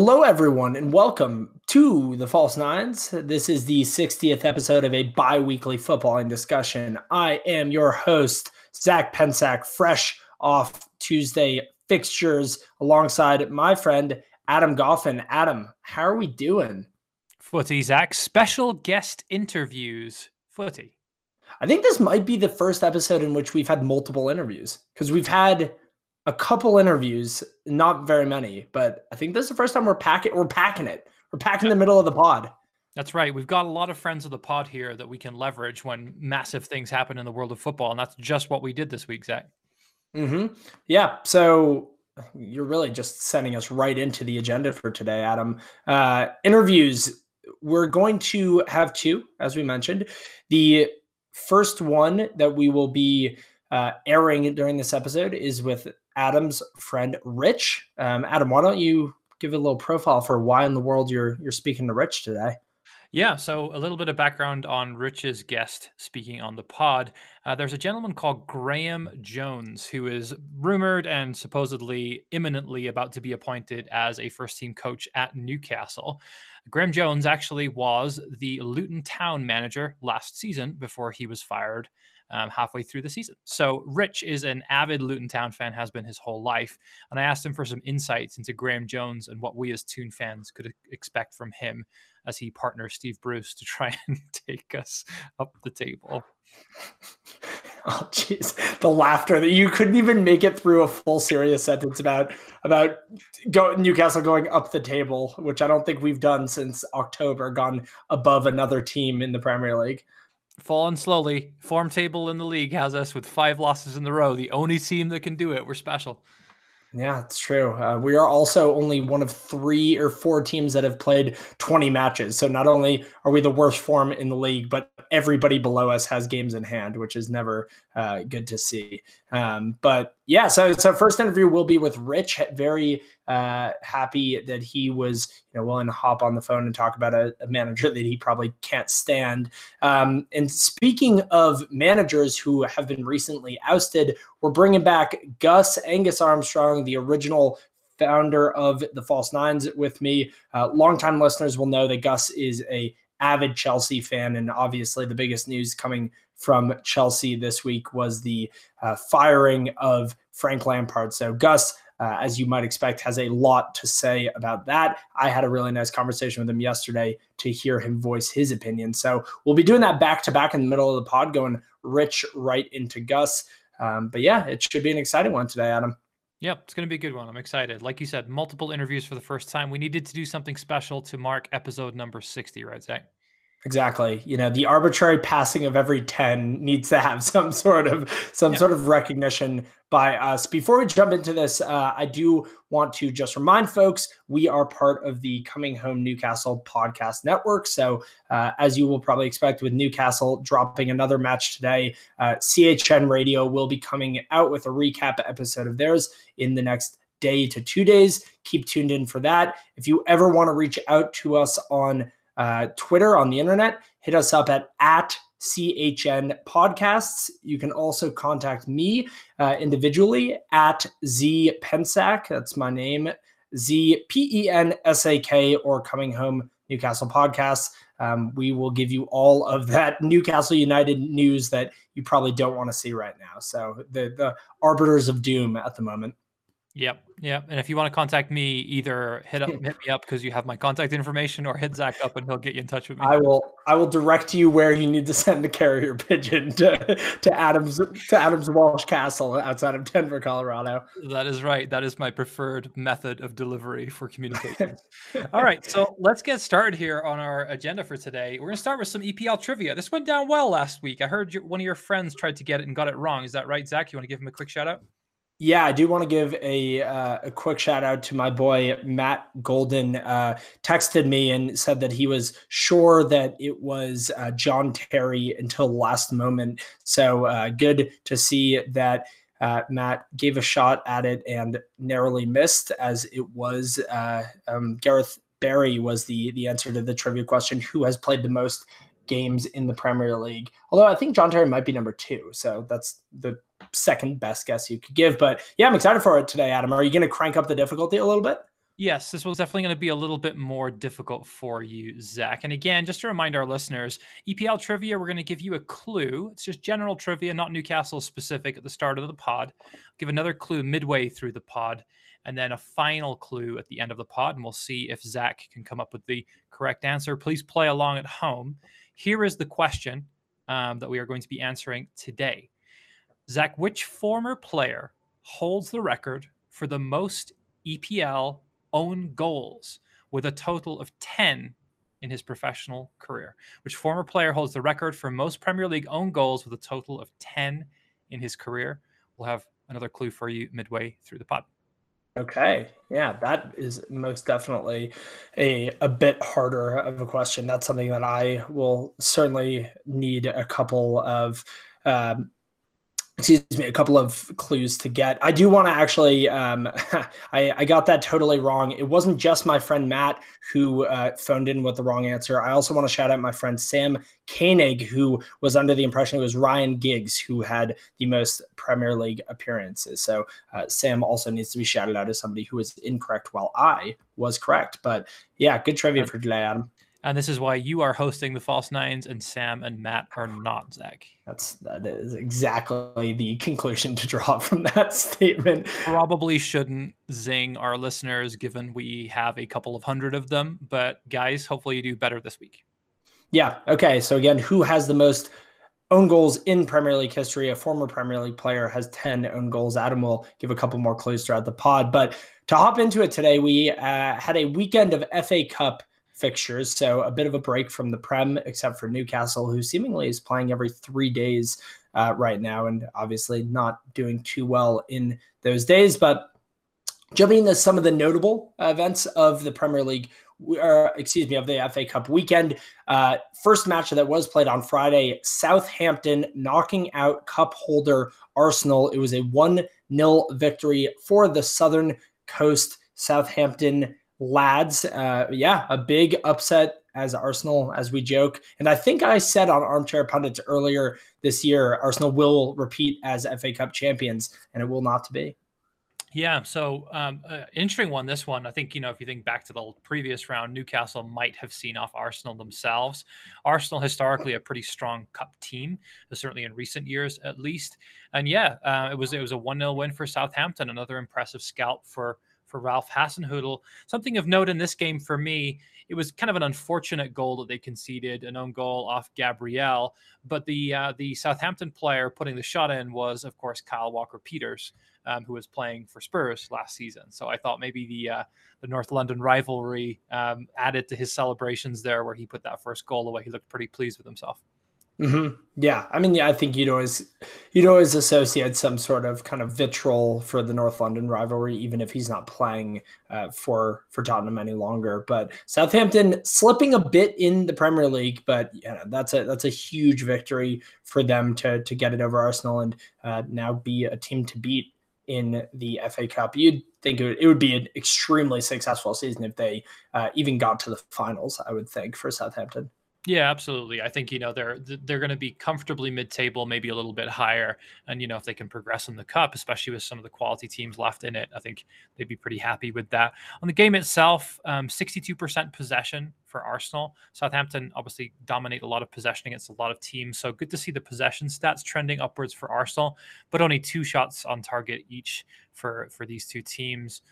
Hello, everyone, and welcome to the False Nines. This is the 60th episode of a bi weekly footballing discussion. I am your host, Zach Pensak, fresh off Tuesday fixtures alongside my friend, Adam Goffin. Adam, how are we doing? Footy, Zach. Special guest interviews. Footy. I think this might be the first episode in which we've had multiple interviews because we've had a couple interviews, not very many, but I think this is the first time we're packing we're packing it. We're packing the middle of the pod. That's right. We've got a lot of friends of the pod here that we can leverage when massive things happen in the world of football, and that's just what we did this week, Zach. Mm-hmm. Yeah. So you're really just sending us right into the agenda for today, Adam. Uh, interviews. We're going to have two, as we mentioned. The first one that we will be uh, airing during this episode is with Adam's friend Rich. Um, Adam, why don't you give a little profile for why in the world you're you're speaking to Rich today? Yeah, so a little bit of background on Rich's guest speaking on the pod. Uh, there's a gentleman called Graham Jones who is rumored and supposedly imminently about to be appointed as a first team coach at Newcastle. Graham Jones actually was the Luton Town manager last season before he was fired um, halfway through the season. So Rich is an avid Luton Town fan, has been his whole life. And I asked him for some insights into Graham Jones and what we as Toon fans could expect from him as he partners Steve Bruce to try and take us up the table. Oh jeez, the laughter that you couldn't even make it through a full serious sentence about about go, Newcastle going up the table, which I don't think we've done since October, gone above another team in the Premier League fallen slowly. Form table in the league has us with five losses in the row. The only team that can do it. We're special. Yeah, it's true. Uh, we are also only one of three or four teams that have played 20 matches. So not only are we the worst form in the league, but everybody below us has games in hand, which is never uh, good to see. Um, but yeah, so so first interview will be with Rich. Very uh, happy that he was you know willing to hop on the phone and talk about a, a manager that he probably can't stand. Um, and speaking of managers who have been recently ousted, we're bringing back Gus Angus Armstrong, the original founder of the False Nines, with me. Uh, longtime listeners will know that Gus is a avid Chelsea fan, and obviously the biggest news coming from Chelsea this week was the uh, firing of Frank Lampard. So Gus, uh, as you might expect, has a lot to say about that. I had a really nice conversation with him yesterday to hear him voice his opinion. So we'll be doing that back to back in the middle of the pod, going rich right into Gus. Um, but yeah, it should be an exciting one today, Adam. Yep, it's going to be a good one. I'm excited. Like you said, multiple interviews for the first time. We needed to do something special to mark episode number 60, right, Zach? Exactly. You know, the arbitrary passing of every 10 needs to have some sort of some yeah. sort of recognition by us. Before we jump into this, uh, I do want to just remind folks we are part of the Coming Home Newcastle podcast network. So, uh, as you will probably expect, with Newcastle dropping another match today, uh, CHN Radio will be coming out with a recap episode of theirs in the next day to two days. Keep tuned in for that. If you ever want to reach out to us on uh, Twitter on the internet. Hit us up at at CHN Podcasts. You can also contact me uh, individually at Z Pensak. That's my name, Z P E N S A K, or Coming Home Newcastle Podcasts. Um, we will give you all of that Newcastle United news that you probably don't want to see right now. So the the arbiters of doom at the moment. Yep. Yep. And if you want to contact me, either hit up hit me up because you have my contact information or hit Zach up and he'll get you in touch with me. I will I will direct you where you need to send the carrier pigeon to, to Adams to Adams Walsh Castle outside of Denver, Colorado. That is right. That is my preferred method of delivery for communication. All right. So let's get started here on our agenda for today. We're gonna start with some EPL trivia. This went down well last week. I heard one of your friends tried to get it and got it wrong. Is that right, Zach? You want to give him a quick shout out? Yeah, I do want to give a uh, a quick shout out to my boy Matt Golden. Uh, texted me and said that he was sure that it was uh, John Terry until last moment. So uh, good to see that uh, Matt gave a shot at it and narrowly missed, as it was uh, um, Gareth Barry was the the answer to the trivia question: Who has played the most games in the Premier League? Although I think John Terry might be number two, so that's the second best guess you could give. But yeah, I'm excited for it today, Adam. Are you going to crank up the difficulty a little bit? Yes, this was definitely going to be a little bit more difficult for you, Zach. And again, just to remind our listeners, EPL trivia, we're going to give you a clue. It's just general trivia, not Newcastle specific at the start of the pod. Give another clue midway through the pod, and then a final clue at the end of the pod. And we'll see if Zach can come up with the correct answer. Please play along at home. Here is the question um, that we are going to be answering today. Zach, which former player holds the record for the most EPL own goals with a total of 10 in his professional career, which former player holds the record for most Premier League own goals with a total of 10 in his career. We'll have another clue for you midway through the pod. Okay. Yeah, that is most definitely a a bit harder of a question. That's something that I will certainly need a couple of um, excuse me, a couple of clues to get. I do want to actually, um, I, I, got that totally wrong. It wasn't just my friend Matt who uh, phoned in with the wrong answer. I also want to shout out my friend Sam Koenig, who was under the impression it was Ryan Giggs who had the most Premier League appearances. So uh, Sam also needs to be shouted out as somebody who was incorrect while I was correct. But yeah, good trivia for today, Adam. And this is why you are hosting the False Nines and Sam and Matt are not, Zach. That's that is exactly the conclusion to draw from that statement. Probably shouldn't zing our listeners given we have a couple of hundred of them, but guys, hopefully you do better this week. Yeah. Okay. So again, who has the most own goals in Premier League history? A former Premier League player has 10 own goals. Adam will give a couple more clues throughout the pod. But to hop into it today, we uh, had a weekend of FA Cup fixtures. So a bit of a break from the Prem, except for Newcastle, who seemingly is playing every three days uh, right now, and obviously not doing too well in those days. But jumping into some of the notable events of the Premier League, or excuse me, of the FA Cup weekend. Uh, first match that was played on Friday, Southampton knocking out cup holder Arsenal. It was a 1 0 victory for the Southern Coast. Southampton lads. Uh, yeah, a big upset as Arsenal, as we joke. And I think I said on Armchair Pundits earlier this year, Arsenal will repeat as FA Cup champions, and it will not be. Yeah, so um, uh, interesting one. This one, I think you know, if you think back to the previous round, Newcastle might have seen off Arsenal themselves. Arsenal historically a pretty strong cup team, certainly in recent years at least. And yeah, uh, it was it was a one 0 win for Southampton. Another impressive scalp for for Ralph Hasenhüttl. Something of note in this game for me, it was kind of an unfortunate goal that they conceded, an own goal off Gabriel. But the uh, the Southampton player putting the shot in was, of course, Kyle Walker Peters, um, who was playing for Spurs last season. So I thought maybe the uh, the North London rivalry um, added to his celebrations there, where he put that first goal away. He looked pretty pleased with himself. Mm-hmm. Yeah, I mean, yeah, I think you'd always you'd always associate some sort of kind of vitriol for the North London rivalry, even if he's not playing uh, for for Tottenham any longer. But Southampton slipping a bit in the Premier League, but that's a that's a huge victory for them to to get it over Arsenal and uh, now be a team to beat in the FA Cup. You'd think it would, it would be an extremely successful season if they uh, even got to the finals. I would think for Southampton. Yeah, absolutely. I think you know they're they're going to be comfortably mid-table, maybe a little bit higher, and you know if they can progress in the cup, especially with some of the quality teams left in it, I think they'd be pretty happy with that. On the game itself, um, 62% possession for Arsenal. Southampton obviously dominate a lot of possession against a lot of teams, so good to see the possession stats trending upwards for Arsenal, but only two shots on target each for for these two teams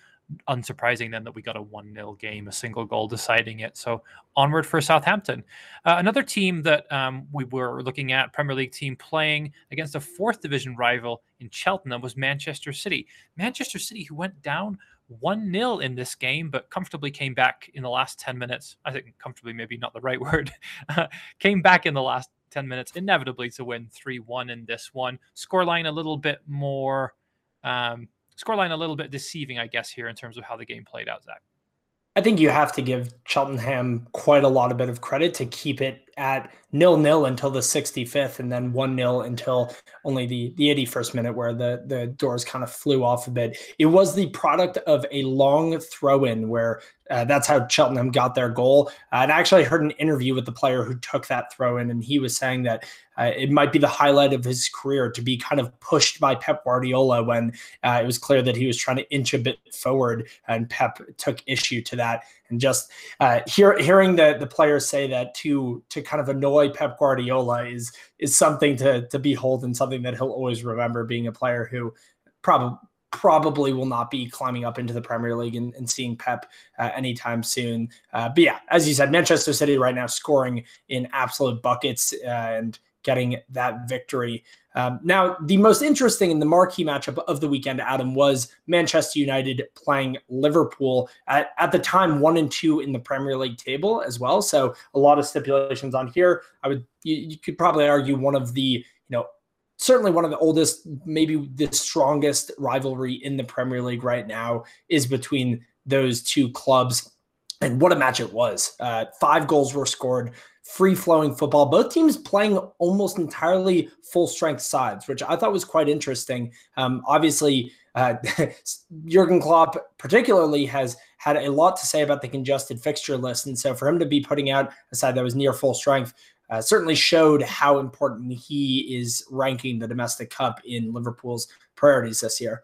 unsurprising then that we got a 1 0 game, a single goal deciding it. So onward for Southampton. Uh, another team that um, we were looking at, Premier League team playing against a fourth division rival in Cheltenham, was Manchester City. Manchester City, who went down 1 0 in this game, but comfortably came back in the last 10 minutes. I think comfortably, maybe not the right word, came back in the last 10 minutes, inevitably to win 3 1 in this one. Scoreline a little bit more. Um, scoreline a little bit deceiving, I guess, here in terms of how the game played out, Zach. I think you have to give Cheltenham quite a lot of bit of credit to keep it at nil nil until the 65th and then one nil until only the, the 81st minute where the, the doors kind of flew off a bit. It was the product of a long throw in where uh, that's how Cheltenham got their goal. Uh, and I actually heard an interview with the player who took that throw in, and he was saying that uh, it might be the highlight of his career to be kind of pushed by Pep Guardiola when uh, it was clear that he was trying to inch a bit forward, and Pep took issue to that. And just uh, hear, hearing the the players say that to to kind of annoy Pep Guardiola is is something to to behold and something that he'll always remember. Being a player who probably probably will not be climbing up into the Premier League and, and seeing Pep uh, anytime soon. Uh, but yeah, as you said, Manchester City right now scoring in absolute buckets uh, and getting that victory. Um, now, the most interesting and the marquee matchup of the weekend, Adam, was Manchester United playing Liverpool at, at the time one and two in the Premier League table as well. So a lot of stipulations on here. I would you, you could probably argue one of the you know certainly one of the oldest, maybe the strongest rivalry in the Premier League right now is between those two clubs. And what a match it was. Uh, five goals were scored, free flowing football. Both teams playing almost entirely full strength sides, which I thought was quite interesting. Um, obviously, uh, Jurgen Klopp, particularly, has had a lot to say about the congested fixture list. And so for him to be putting out a side that was near full strength uh, certainly showed how important he is ranking the domestic cup in Liverpool's priorities this year.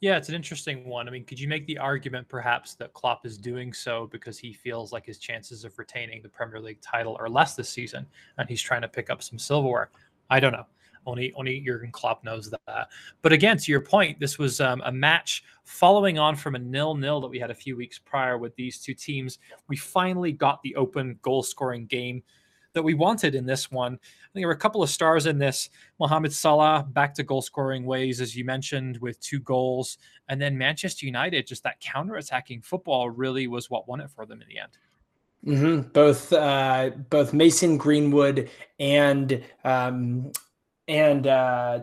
Yeah, it's an interesting one. I mean, could you make the argument perhaps that Klopp is doing so because he feels like his chances of retaining the Premier League title are less this season and he's trying to pick up some silverware? I don't know. Only only Jurgen Klopp knows that. But again, to your point, this was um, a match following on from a nil-nil that we had a few weeks prior with these two teams. We finally got the open goal-scoring game that we wanted in this one. I think there were a couple of stars in this. Mohamed Salah back to goal scoring ways, as you mentioned, with two goals. And then Manchester United, just that counter attacking football really was what won it for them in the end. Mm-hmm. Both uh, both Mason Greenwood and um, and uh,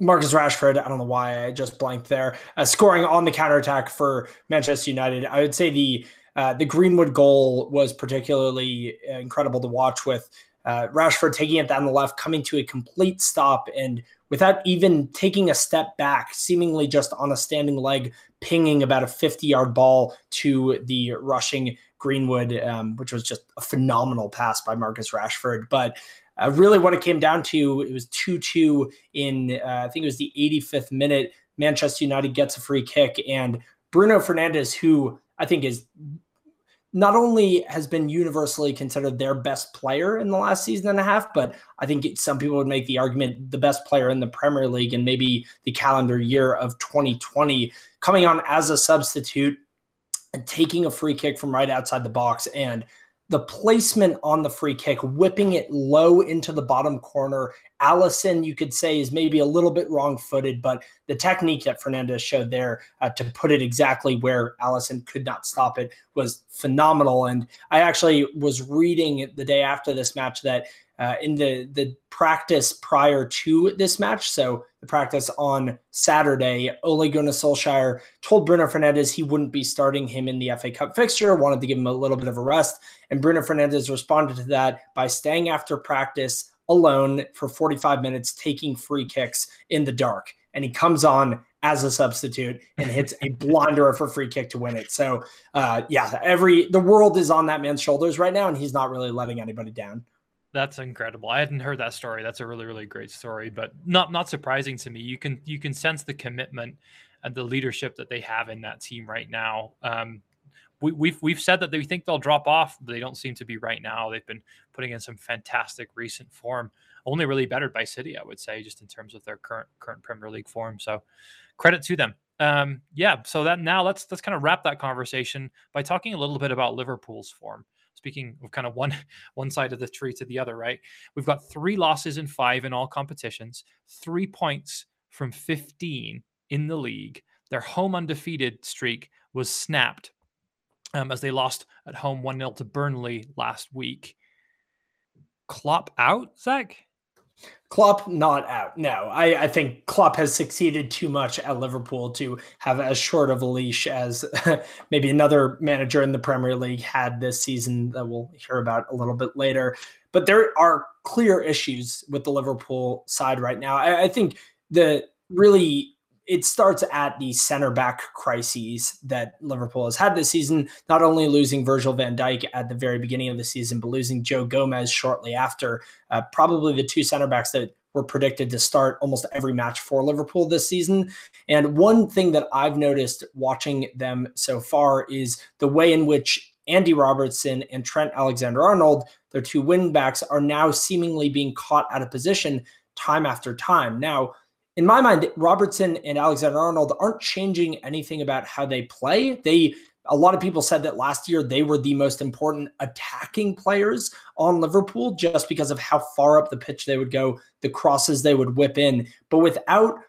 Marcus Rashford. I don't know why I just blanked there. Uh, scoring on the counterattack for Manchester United. I would say the uh, the Greenwood goal was particularly incredible to watch with uh, Rashford taking it down the left, coming to a complete stop, and without even taking a step back, seemingly just on a standing leg, pinging about a 50 yard ball to the rushing Greenwood, um, which was just a phenomenal pass by Marcus Rashford. But uh, really, what it came down to, it was 2 2 in, uh, I think it was the 85th minute. Manchester United gets a free kick, and Bruno Fernandes, who I think is not only has been universally considered their best player in the last season and a half, but I think some people would make the argument the best player in the Premier League and maybe the calendar year of 2020, coming on as a substitute and taking a free kick from right outside the box and the placement on the free kick, whipping it low into the bottom corner. Alisson, you could say, is maybe a little bit wrong footed, but the technique that Fernandes showed there uh, to put it exactly where Alisson could not stop it was phenomenal. And I actually was reading the day after this match that uh, in the the practice prior to this match. So the practice on Saturday, Ole Gunnar Solskjaer told Bruno Fernandes he wouldn't be starting him in the FA Cup fixture, wanted to give him a little bit of a rest. And Bruno Fernandes responded to that by staying after practice alone for 45 minutes, taking free kicks in the dark. And he comes on as a substitute and hits a blinder for free kick to win it. So, uh, yeah, every the world is on that man's shoulders right now, and he's not really letting anybody down. That's incredible. I hadn't heard that story. That's a really, really great story, but not not surprising to me. You can you can sense the commitment and the leadership that they have in that team right now. Um, we, we've we've said that they think they'll drop off. But they don't seem to be right now. They've been putting in some fantastic recent form, only really bettered by City, I would say, just in terms of their current current Premier League form. So, credit to them. Um, yeah. So that now let's let's kind of wrap that conversation by talking a little bit about Liverpool's form speaking of kind of one one side of the tree to the other, right? We've got three losses in five in all competitions, three points from 15 in the league. Their home undefeated streak was snapped um, as they lost at home 1 0 to Burnley last week. Klopp out, Zach? Klopp not out. No, I, I think Klopp has succeeded too much at Liverpool to have as short of a leash as maybe another manager in the Premier League had this season that we'll hear about a little bit later. But there are clear issues with the Liverpool side right now. I, I think the really it starts at the center back crises that Liverpool has had this season, not only losing Virgil van Dijk at the very beginning of the season, but losing Joe Gomez shortly after. Uh, probably the two center backs that were predicted to start almost every match for Liverpool this season. And one thing that I've noticed watching them so far is the way in which Andy Robertson and Trent Alexander Arnold, their two wing backs, are now seemingly being caught out of position time after time. Now, in my mind, Robertson and Alexander Arnold aren't changing anything about how they play. They a lot of people said that last year they were the most important attacking players on Liverpool just because of how far up the pitch they would go, the crosses they would whip in. But without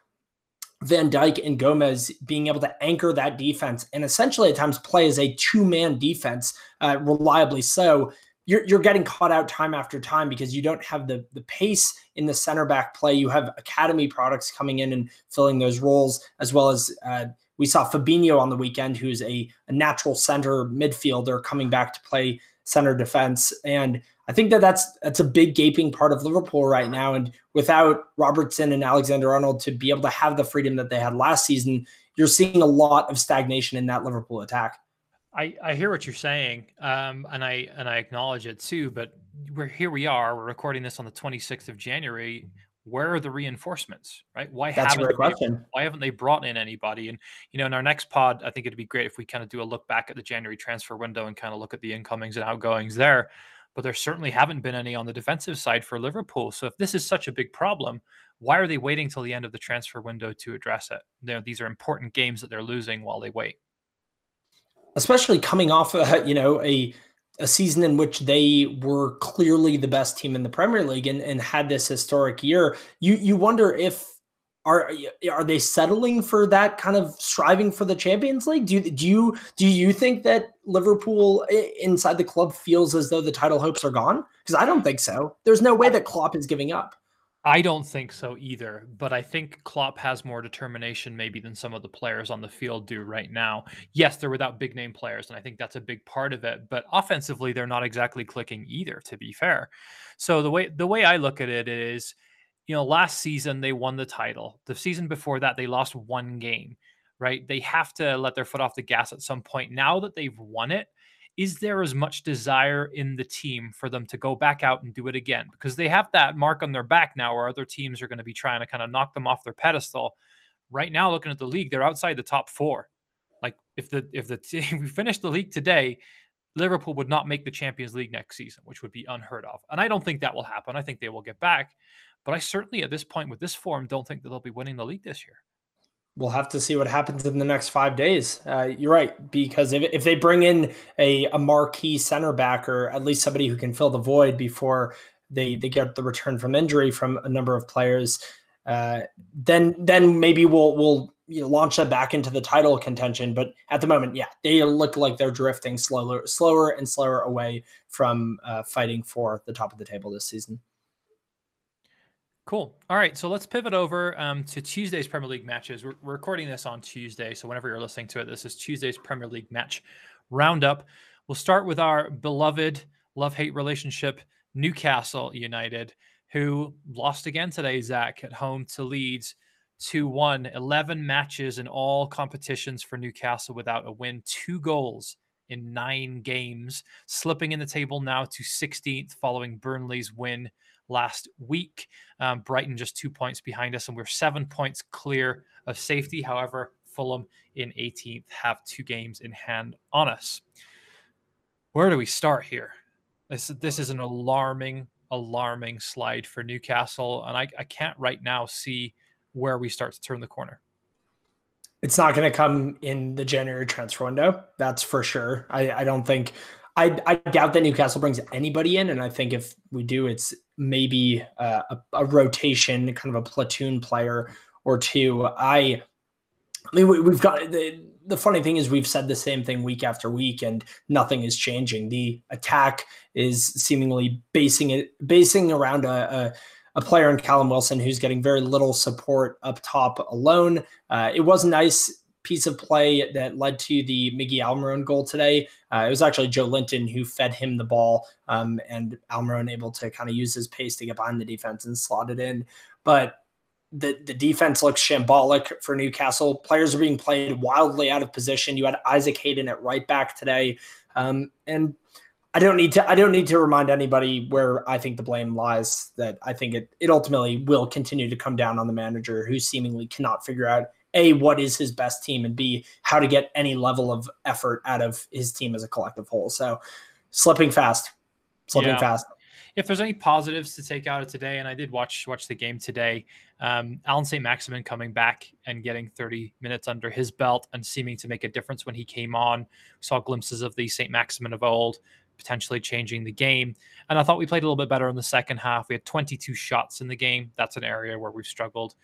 Van Dijk and Gomez being able to anchor that defense and essentially at times play as a two man defense, uh, reliably so, you're, you're getting caught out time after time because you don't have the the pace in the center back play. You have academy products coming in and filling those roles, as well as uh, we saw Fabinho on the weekend, who's a, a natural center midfielder coming back to play center defense. And I think that that's that's a big gaping part of Liverpool right now. And without Robertson and Alexander Arnold to be able to have the freedom that they had last season, you're seeing a lot of stagnation in that Liverpool attack. I, I hear what you're saying, um, and I and I acknowledge it too. But we're here. We are. We're recording this on the 26th of January. Where are the reinforcements? Right? Why That's haven't a great question. They, why haven't they brought in anybody? And you know, in our next pod, I think it'd be great if we kind of do a look back at the January transfer window and kind of look at the incomings and outgoings there. But there certainly haven't been any on the defensive side for Liverpool. So if this is such a big problem, why are they waiting till the end of the transfer window to address it? You know, these are important games that they're losing while they wait especially coming off, a, you know, a a season in which they were clearly the best team in the Premier League and, and had this historic year. You you wonder if are are they settling for that kind of striving for the Champions League? Do do you do you think that Liverpool eh, inside the club feels as though the title hopes are gone? Because I don't think so. There's no way that Klopp is giving up. I don't think so either, but I think Klopp has more determination maybe than some of the players on the field do right now. Yes, they're without big name players, and I think that's a big part of it. But offensively, they're not exactly clicking either, to be fair. So the way the way I look at it is, you know, last season they won the title. The season before that, they lost one game, right? They have to let their foot off the gas at some point. Now that they've won it, is there as much desire in the team for them to go back out and do it again? Because they have that mark on their back now where other teams are going to be trying to kind of knock them off their pedestal. Right now, looking at the league, they're outside the top four. Like if the if the if we finish the league today, Liverpool would not make the Champions League next season, which would be unheard of. And I don't think that will happen. I think they will get back. But I certainly at this point with this form don't think that they'll be winning the league this year we'll have to see what happens in the next five days. Uh, you're right, because if, if they bring in a, a marquee center back or at least somebody who can fill the void before they, they get the return from injury from a number of players, uh, then then maybe we'll we'll you know, launch them back into the title contention. But at the moment, yeah, they look like they're drifting slower, slower and slower away from uh, fighting for the top of the table this season. Cool. All right, so let's pivot over um, to Tuesday's Premier League matches. We're, we're, recording this on Tuesday, so whenever you're listening to it, this is Tuesday's Premier League match roundup. We'll start with our beloved love-hate relationship, Newcastle United, who lost again today, Zach, at home to Leeds 2-1. 11 matches in all competitions for Newcastle without a win, two goals in nine games, slipping in the table now to 16th following Burnley's win last week. Um, Brighton just two points behind us, and we're seven points clear of safety. However, Fulham in 18th have two games in hand on us. Where do we start here? This this is an alarming, alarming slide for Newcastle, and I, I can't right now see where we start to turn the corner. It's not going to come in the January transfer window. That's for sure. I, I don't think I, I doubt that Newcastle brings anybody in, and I think if we do, it's maybe uh, a, a, rotation, kind of a platoon player or two. I, I mean, we, have got the the funny thing is we've said the same thing week after week, and nothing is changing. The attack is seemingly basing it basing around a, a a player in Callum Wilson who's getting very little support up top alone. Uh, it was nice piece of play that led to the Miggy Almiron goal today. Uh, it was actually Joelinton who fed him the ball, um, and Almiron able to kind of use his pace to get behind the defense and slot it in. But the, the defense looks shambolic for Newcastle. Players are being played wildly out of position. You had Isaac Hayden at right back today. Um, and I don't need to I don't need to remind anybody where I think the blame lies. That I think it it ultimately will continue to come down on the manager who seemingly cannot figure out a what is his best team and b how to get any level of effort out of his team as a collective whole. So slipping fast, slipping yeah. fast. If there's any positives to take out of today, and I did watch watch the game today, um, Allan St. Maximin coming back and getting 30 minutes under his belt and seeming to make a difference when he came on. Saw glimpses of the St. Maximin of old, potentially changing the game. And I thought we played a little bit better in the second half. We had 22 shots in the game. That's an area where we've struggled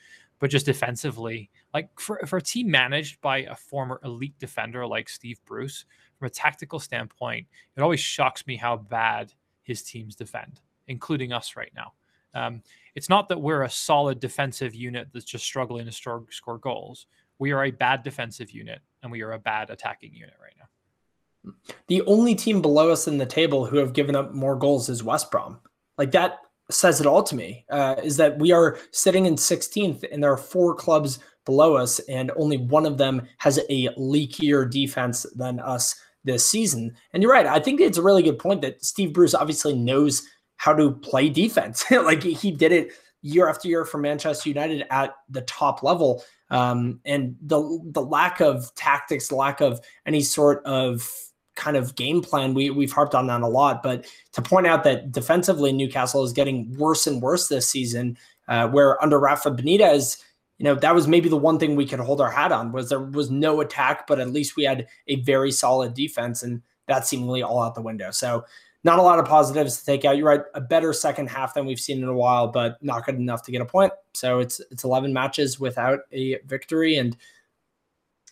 but just defensively, like for, for a team managed by a former elite defender like Steve Bruce, from a tactical standpoint, it always shocks me how bad his teams defend, including us right now. Um, it's not that we're a solid defensive unit that's just struggling to score, score goals. We are a bad defensive unit and we are a bad attacking unit right now. The only team below us in the table who have given up more goals is West Brom. Like that says it all to me uh, is that we are sitting in 16th and there are four clubs below us and only one of them has a leakier defense than us this season. And you're right i think it's a really good point that steve bruce obviously knows how to play defense. Like he did it year after year for manchester united at the top level. Um, and the the lack of tactics lack of any sort of kind of game plan. We we've harped on that a lot, but to point out that defensively Newcastle is getting worse and worse this season, uh, where under Rafa Benitez, you know that was maybe the one thing we could hold our hat on was there was no attack, but at least we had a very solid defense, and that's seemingly all out the window. So not a lot of positives to take out. You're right, a better second half than we've seen in a while, but not good enough to get a point. So it's it's 11 matches without a victory, and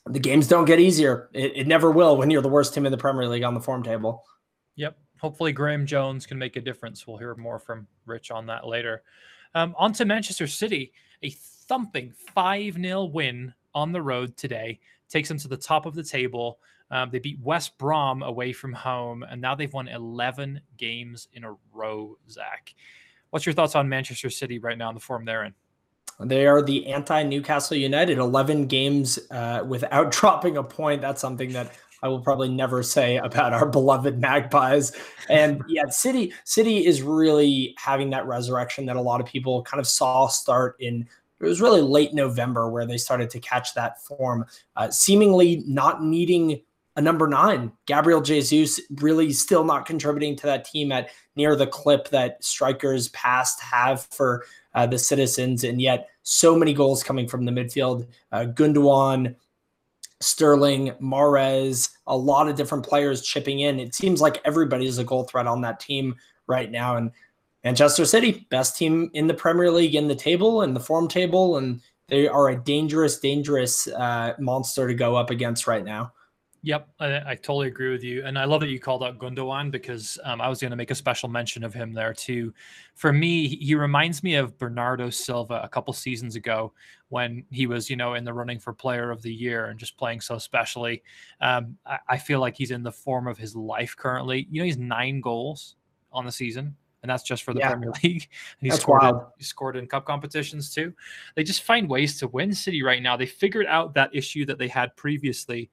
the games don't get easier. It, it never will when you're the worst team in the Premier League on the form table. Yep. Hopefully, Graham Jones can make a difference. We'll hear more from Rich on that later. Um, on to Manchester City, a thumping 5 0 win on the road today takes them to the top of the table. Um, they beat West Brom away from home, and now they've won 11 games in a row, Zach. What's your thoughts on Manchester City right now in the form they're in? They are the anti Newcastle United, 11 games uh, without dropping a point. That's something that I will probably never say about our beloved Magpies. And yeah, City City is really having that resurrection that a lot of people kind of saw start in it was really late November where they started to catch that form, uh, seemingly not needing a number nine. Gabriel Jesus really still not contributing to that team at near the clip that strikers past have for uh, the citizens, and yet so many goals coming from the midfield. Uh, Sterling, Mahrez, a lot of different players chipping in. It seems like everybody's a goal threat on that team right now. And Manchester City, best team in the Premier League in the table and the form table, and they are a dangerous, dangerous uh, monster to go up against right now. Yep, I, I, totally agree with you, and I love that you called out Gundogan because um, I was going to make a special mention of him there too. For me, he reminds me of Bernardo Silva a couple seasons ago when he was, you know, in the running for Player of the Year and just playing so specially. Um, I, I feel like he's in the form of his life currently. You know, he's nine goals on the season and that's just for the yeah. Premier League. he scored in, he scored in cup competitions too. They just find ways to win City right now. They figured out that issue that they had previously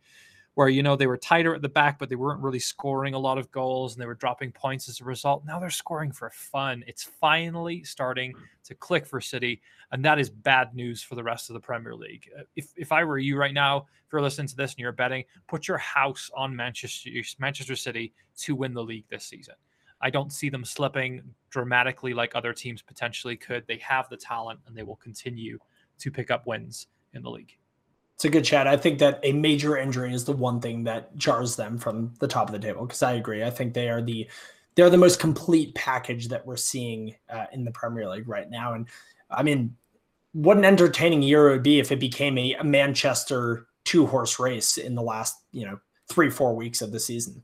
where you know they were tighter at the back, but they weren't really scoring a lot of goals and they were dropping points as a result. Now they're scoring for fun. It's finally starting to click for City, and that is bad news for the rest of the Premier League. Uh, if if I were you right now, if you're listening to this and you're betting, put your house on Manchester Manchester City to win the league this season. I don't see them slipping dramatically like other teams potentially could. They have the talent and they will continue to pick up wins in the league. It's a good chat. I think that a major injury is the one thing that jars them from the top of the table. Because I agree. I think they are the they're the most complete package that we're seeing uh, in the Premier League right now. And I mean, what an entertaining year it would be if it became a, a Manchester two horse race in the last you know three four weeks of the season.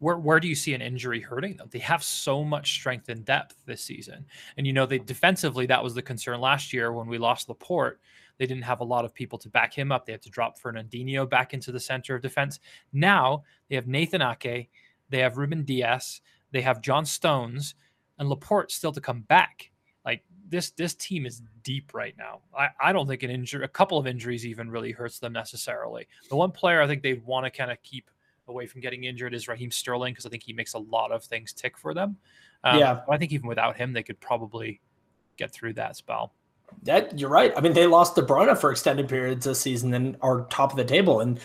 Where where do you see an injury hurting them? They have so much strength and depth this season, and you know they defensively that was the concern last year when we lost Laporte. They didn't have a lot of people to back him up. They had to drop Fernandinho back into the center of defense. Now they have Nathan Ake, they have Ruben Dias, they have John Stones, and Laporte still to come back. Like this, this team is deep right now. I, I don't think an injury, a couple of injuries even really hurts them necessarily. The one player I think they'd want to kind of keep away from getting injured is Raheem Sterling because I think he makes a lot of things tick for them. Um, yeah, I think even without him, they could probably get through that spell. That you're right. I mean, they lost De Bruyne for extended periods this season and are top of the table. And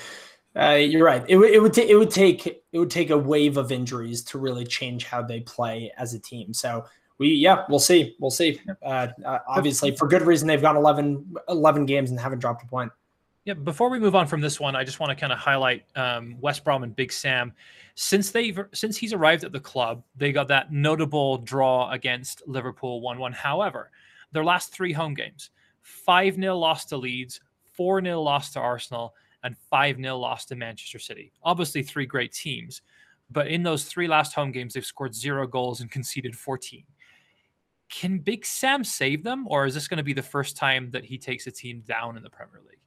uh, you're right. It, it would t- it would take it would take a wave of injuries to really change how they play as a team. So we yeah we'll see we'll see. Uh, uh, obviously, for good reason, they've gone 11, 11 games and haven't dropped a point. Yeah, before we move on from this one, I just want to kind of highlight um, West Brom and Big Sam. Since they've since he's arrived at the club, they got that notable draw against Liverpool one one. However, their last three home games, five 0 loss to Leeds, four 0 loss to Arsenal, and five 0 loss to Manchester City. Obviously, three great teams, but in those three last home games, they've scored zero goals and conceded fourteen. Can Big Sam save them, or is this going to be the first time that he takes a team down in the Premier League?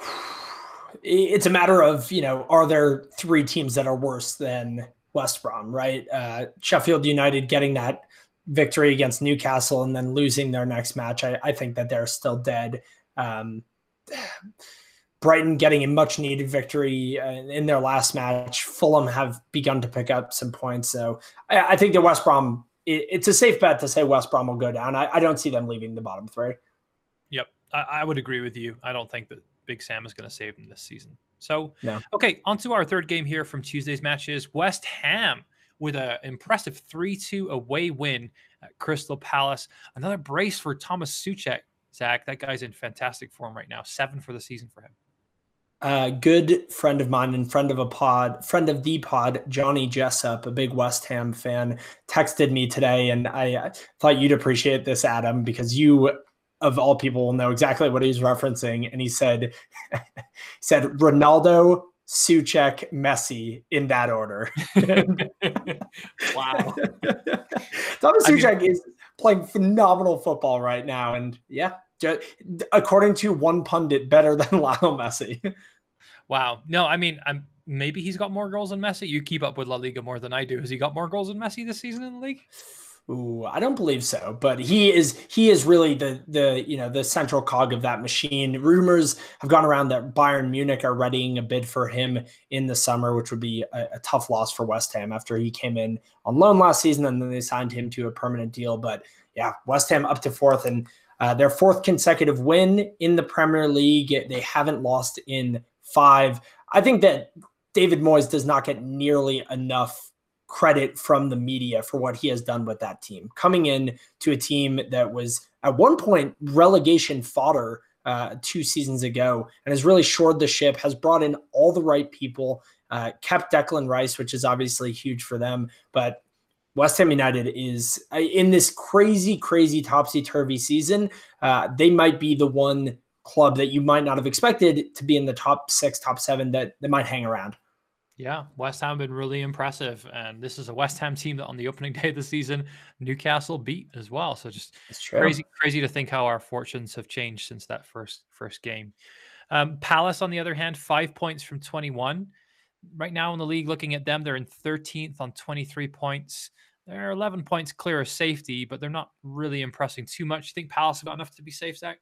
it's a matter of you know are there three teams that are worse than West Brom, right? Uh, Sheffield United getting that victory against Newcastle and then losing their next match. I, I think that they're still dead. Um, Brighton getting a much needed victory uh, in their last match. Fulham have begun to pick up some points. So I, I think that West Brom, it, it's a safe bet to say West Brom will go down. I, I don't see them leaving the bottom three. Yep. I, I would agree with you. I don't think that Big Sam is going to save them this season. So, no. okay, on to our third game here from Tuesday's matches. West Ham with an impressive 3 2 away win at Crystal Palace. Another brace for Thomas Soucek. Zach, that guy's in fantastic form right now. Seven for the season for him. A good friend of mine and friend of a pod, friend of the pod, Johnny Jessup, a big West Ham fan, texted me today, and I thought you'd appreciate this, Adam, because you of all people will know exactly what he's referencing. And he said, said Ronaldo, Soucek, Messi in that order. wow. Thomas Soucek is playing phenomenal football right now. And yeah, according to one pundit, better than Lionel Messi. Wow. No, I mean, I'm maybe he's got more goals than Messi. You keep up with La Liga more than I do. Has he got more goals than Messi this season in the league? Ooh, I don't believe so, but he is he is really the the you know the central cog of that machine. Rumors have gone around that Bayern Munich are readying a bid for him in the summer, which would be a, a tough loss for West Ham after he came in on loan last season and then they signed him to a permanent deal. But yeah, West Ham up to fourth and uh, their fourth consecutive win in the Premier League. They haven't lost in five. I think that David Moyes does not get nearly enough credit from the media for what he has done with that team. Coming in to a team that was at one point relegation fodder uh, two seasons ago and has really shored the ship, has brought in all the right people, uh, kept Declan Rice, which is obviously huge for them. But West Ham United is uh, in this crazy, crazy topsy turvy season. Uh, they might be the one club that you might not have expected to be in the top six, top seven that, that might hang around. Yeah, West Ham been really impressive, and this is a West Ham team that on the opening day of the season, Newcastle beat as well. So just crazy, crazy to think how our fortunes have changed since that first first game. Um, Palace, on the other hand, five points from twenty one. Right now in the league, looking at them, they're in thirteenth on twenty three points. They're eleven points clear of safety, but they're not really impressing too much. You think Palace have got enough to be safe, Zach?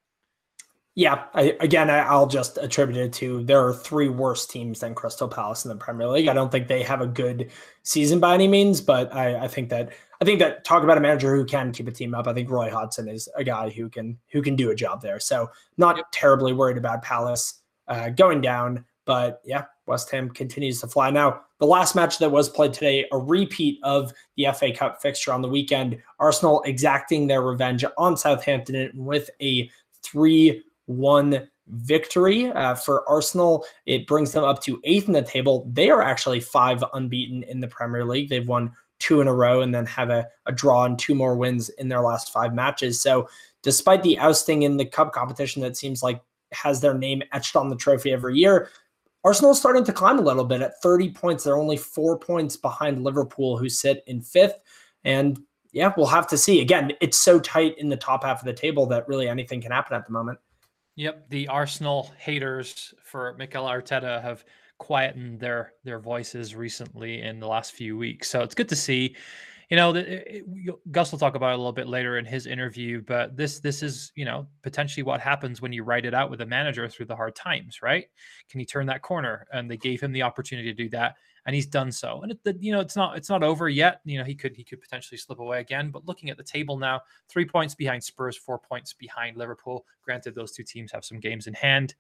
Yeah, I, again, I, will just attribute it to there are three worse teams than Crystal Palace in the Premier League. I don't think they have a good season by any means, but I, I think that I think that talk about a manager who can keep a team up. I think Roy Hodgson is a guy who can who can do a job there. So not terribly worried about Palace uh, going down, but yeah, West Ham continues to fly. Now the last match that was played today, a repeat of the FA Cup fixture on the weekend. Arsenal exacting their revenge on Southampton with a three one victory uh, for Arsenal. It brings them up to eighth in the table. They are actually five unbeaten in the Premier League. They've won two in a row and then have a, a draw and two more wins in their last five matches. So, despite the ousting in the cup competition that seems like has their name etched on the trophy every year, Arsenal is starting to climb a little bit at 30 points. They're only four points behind Liverpool, who sit in fifth. And yeah, we'll have to see. Again, it's so tight in the top half of the table that really anything can happen at the moment. Yep, the Arsenal haters for Mikel Arteta have quietened their their voices recently in the last few weeks. So it's good to see. You know, it, it, eh, eh, Gus will talk about it a little bit later in his interview, but this this is you know potentially what happens when you write it out with a manager through the hard times, right? Can he turn that corner? And they gave him the opportunity to do that and he's done so. And it, you know, it's not it's not over yet. You know, he could he could potentially slip away again. But looking at the table now, three points behind Spurs, four points behind Liverpool. Granted, those two teams have some games in hand.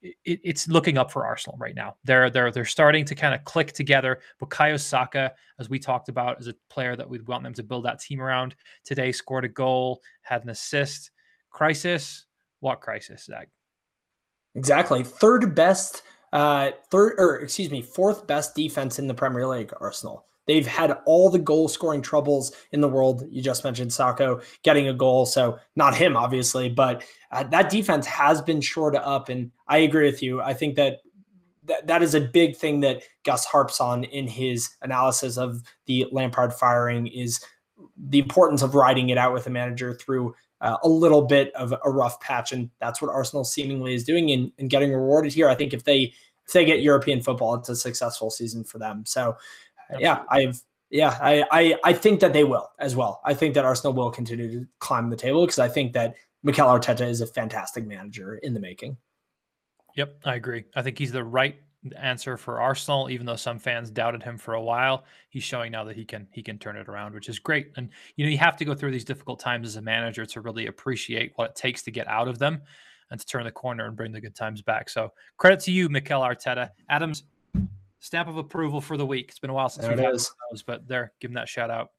It, it's looking up for Arsenal right now. They're they're they're starting to kind of click together. Bukayo Saka, as we talked about, is a player that we'd want them to build that team around. Today, scored a goal, had an assist. Crisis? What crisis, Zach? Exactly. Third best uh, third or excuse me, fourth best defense in the Premier League. Arsenal. They've had all the goal scoring troubles in the world. You just mentioned Saka getting a goal, so not him obviously, but uh, that defense has been shored up. And I agree with you. I think that that, that is a big thing that Gus harps on in his analysis of the Lampard firing is the importance of riding it out with a manager through uh, a little bit of a rough patch, and that's what Arsenal seemingly is doing and, and getting rewarded here. I think if they if they get European football, it's a successful season for them. So, yeah, I've yeah, I, I I think that they will as well. I think that Arsenal will continue to climb the table because I think that Mikel Arteta is a fantastic manager in the making. Yep, I agree. I think he's the right answer for Arsenal, even though some fans doubted him for a while. He's showing now that he can he can turn it around, which is great. And you know, you have to go through these difficult times as a manager to really appreciate what it takes to get out of them and to turn the corner and bring the good times back. So credit to you, Mikel Arteta. Adams, stamp of approval for the week. It's been a while since we've had those, but there, give him that shout out.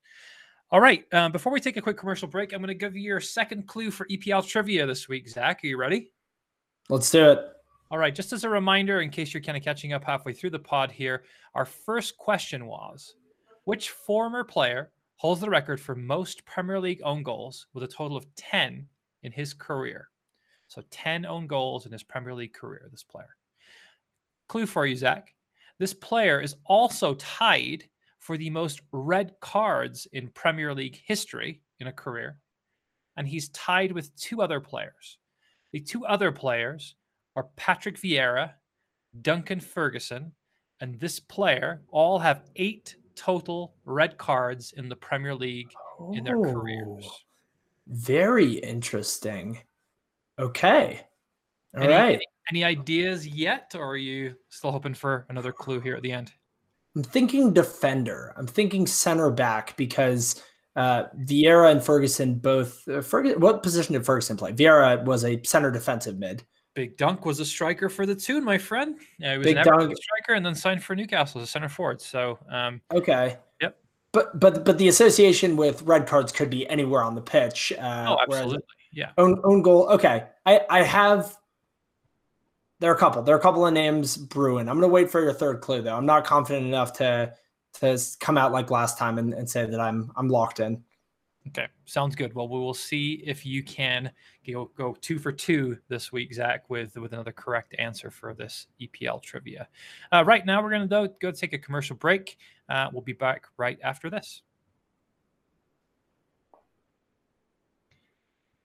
All right. Um, before we take a quick commercial break, I'm going to give you your second clue for EPL trivia this week. Zach, are you ready? Let's do it. All right, just as a reminder, in case you're kind of catching up halfway through the pod here, our first question was Which former player holds the record for most Premier League own goals with a total of 10 in his career? So 10 own goals in his Premier League career, this player. Clue for you, Zach. This player is also tied for the most red cards in Premier League history in a career. And he's tied with two other players. The two other players are Patrick Vieira, Duncan Ferguson, and this player all have eight total red cards in the Premier League oh, in their careers. Oh, very interesting. Okay. All any, right. any, ideas yet, or are you still hoping for another clue here at the end? I'm thinking defender. I'm thinking center back because uh, Vieira and Ferguson both. Uh, Ferguson, what position did Ferguson play? Vieira was a center defensive mid. Big Dunk was a striker for the Toon, my friend. Yeah, he was Big an Dunk striker and then signed for Newcastle as a center forward. So um, okay, yep. But but but the association with red cards could be anywhere on the pitch. Uh, oh, absolutely. Yeah. Own own goal. Okay. I I have. There are a couple. There are a couple of names brewing. I'm gonna wait for your third clue though. I'm not confident enough to to come out like last time and, and say that I'm I'm locked in. Okay, sounds good. Well, we will see if you can go, go two for two this week, Zach, with with another correct answer for this EPL trivia. Uh, right now, we're going to go take a commercial break. Uh, we'll be back right after this.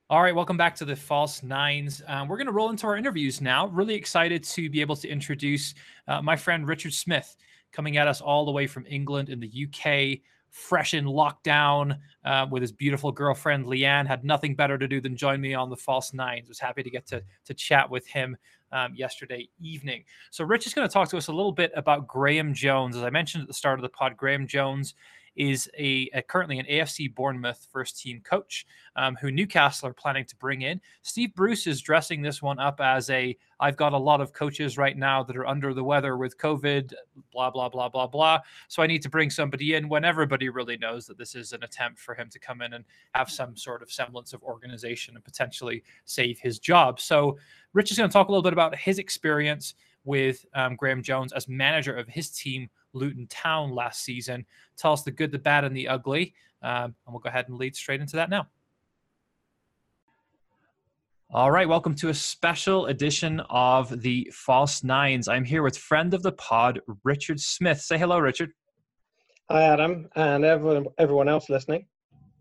All right, welcome back to the False Nines. Um, we're going to roll into our interviews now. Really excited to be able to introduce uh, my friend Richard Smith, coming at us all the way from England in the UK fresh in lockdown uh, with his beautiful girlfriend Leanne. Had nothing better to do than join me on the False Nines. Was happy to get to to chat with him um, yesterday evening. So Rich is going to talk to us a little bit about Graeme Jones. As I mentioned at the start of the pod, Graeme Jones is a, a, currently an AFC Bournemouth first team coach um, who Newcastle are planning to bring in. Steve Bruce is dressing this one up as a I've got a lot of coaches right now that are under the weather with COVID, blah, blah, blah, blah, blah. So I need to bring somebody in when everybody really knows that this is an attempt for him to come in and have some sort of semblance of organization and potentially save his job. So Rich is going to talk a little bit about his experience with um, Graeme Jones as manager of his team Luton Town last season. Tell us the good, the bad, and the ugly. Um, and we'll go ahead and lead straight into that now. All right, welcome to a special edition of the False Nines. I'm here with friend of the pod, Richard Smith. Say hello, Richard. Hi, Adam, and everyone, everyone else listening.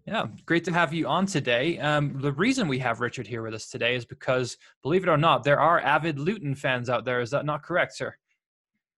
Yeah, great to have you on today. Um, the reason we have Richard here with us today is because, believe it or not, there are avid Luton fans out there. Is that not correct, sir?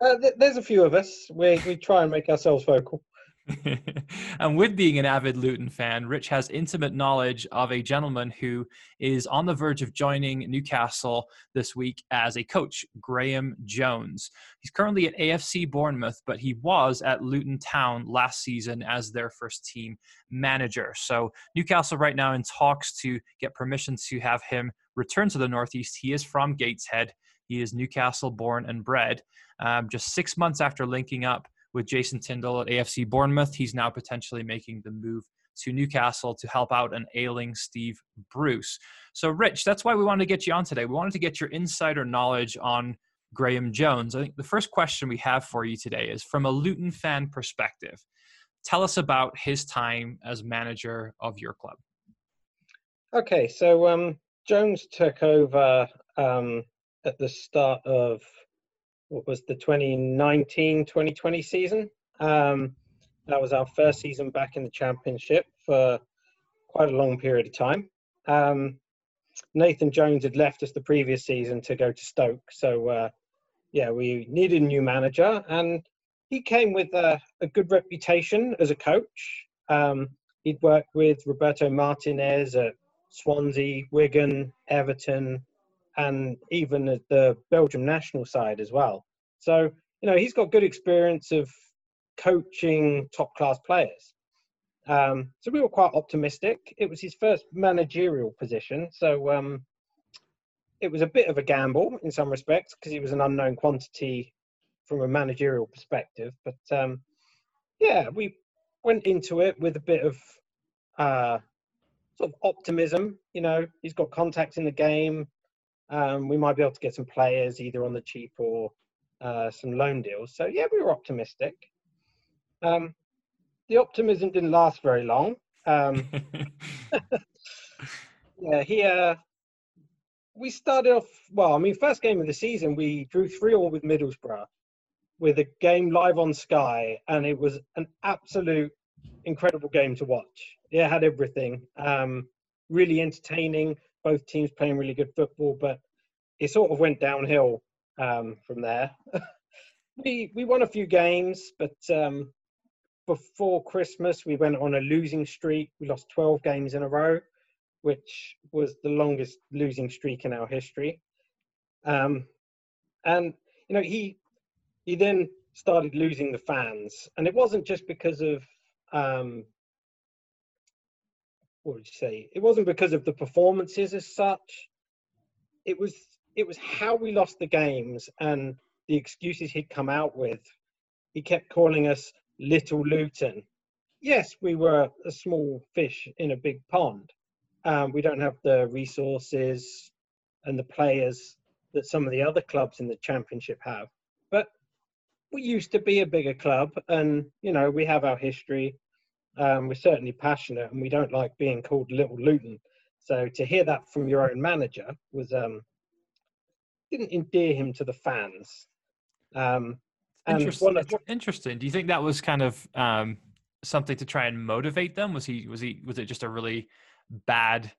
Uh, th- there's a few of us. We we try and make ourselves vocal. and with being an avid Luton fan, Rich has intimate knowledge of a gentleman who is on the verge of joining Newcastle this week as a coach, Graeme Jones. He's currently at AFC Bournemouth, but he was at Luton Town last season as their first team manager. So Newcastle right now in talks to get permission to have him return to the Northeast. He is from Gateshead. He is Newcastle born and bred. Um, just six months after linking up with Jason Tindall at AFC Bournemouth. He's now potentially making the move to Newcastle to help out an ailing Steve Bruce. So, Rich, that's why we wanted to get you on today. We wanted to get your insider knowledge on Graeme Jones. I think the first question we have for you today is from a Luton fan perspective. Tell us about his time as manager of your club. Okay, so um, Jones took over um, at the start of what was the 2019-2020 season. Um, that was our first season back in the championship for quite a long period of time. Um, Nathan Jones had left us the previous season to go to Stoke, so uh, yeah, we needed a new manager, and he came with a, a good reputation as a coach. Um, he'd worked with Roberto Martinez at Swansea, Wigan, Everton, and even at the Belgium national side as well. So, you know, he's got good experience of coaching top class players. Um, so we were quite optimistic. It was his first managerial position, so um, it was a bit of a gamble in some respects because he was an unknown quantity from a managerial perspective. But um, yeah, we went into it with a bit of uh, sort of optimism. You know, he's got contacts in the game. Um, we might be able to get some players either on the cheap or uh, some loan deals. So yeah, we were optimistic. Um, the optimism didn't last very long. Um, yeah, here uh, we started off well. I mean, first game of the season, we drew three all with Middlesbrough, with a game live on Sky, and it was an absolute incredible game to watch. It had everything. Um, really entertaining both teams playing really good football, but it sort of went downhill um, from there. we we won a few games, but um, before Christmas we went on a losing streak. We lost 12 games in a row, which was the longest losing streak in our history. Um, and you know he he then started losing the fans, and it wasn't just because of um, what would you say? It wasn't because of the performances as such. It was it was how we lost the games and the excuses he'd come out with. He kept calling us Little Luton. Yes, we were a small fish in a big pond. Um, we don't have the resources and the players that some of the other clubs in the championship have. But we used to be a bigger club, and you know we have our history. Um, we're certainly passionate, and we don't like being called Little Luton. So to hear that from your own manager was um, didn't endear him to the fans. Um, interesting. Of, interesting. Do you think that was kind of um, something to try and motivate them? Was he? Was he? Was it just a really bad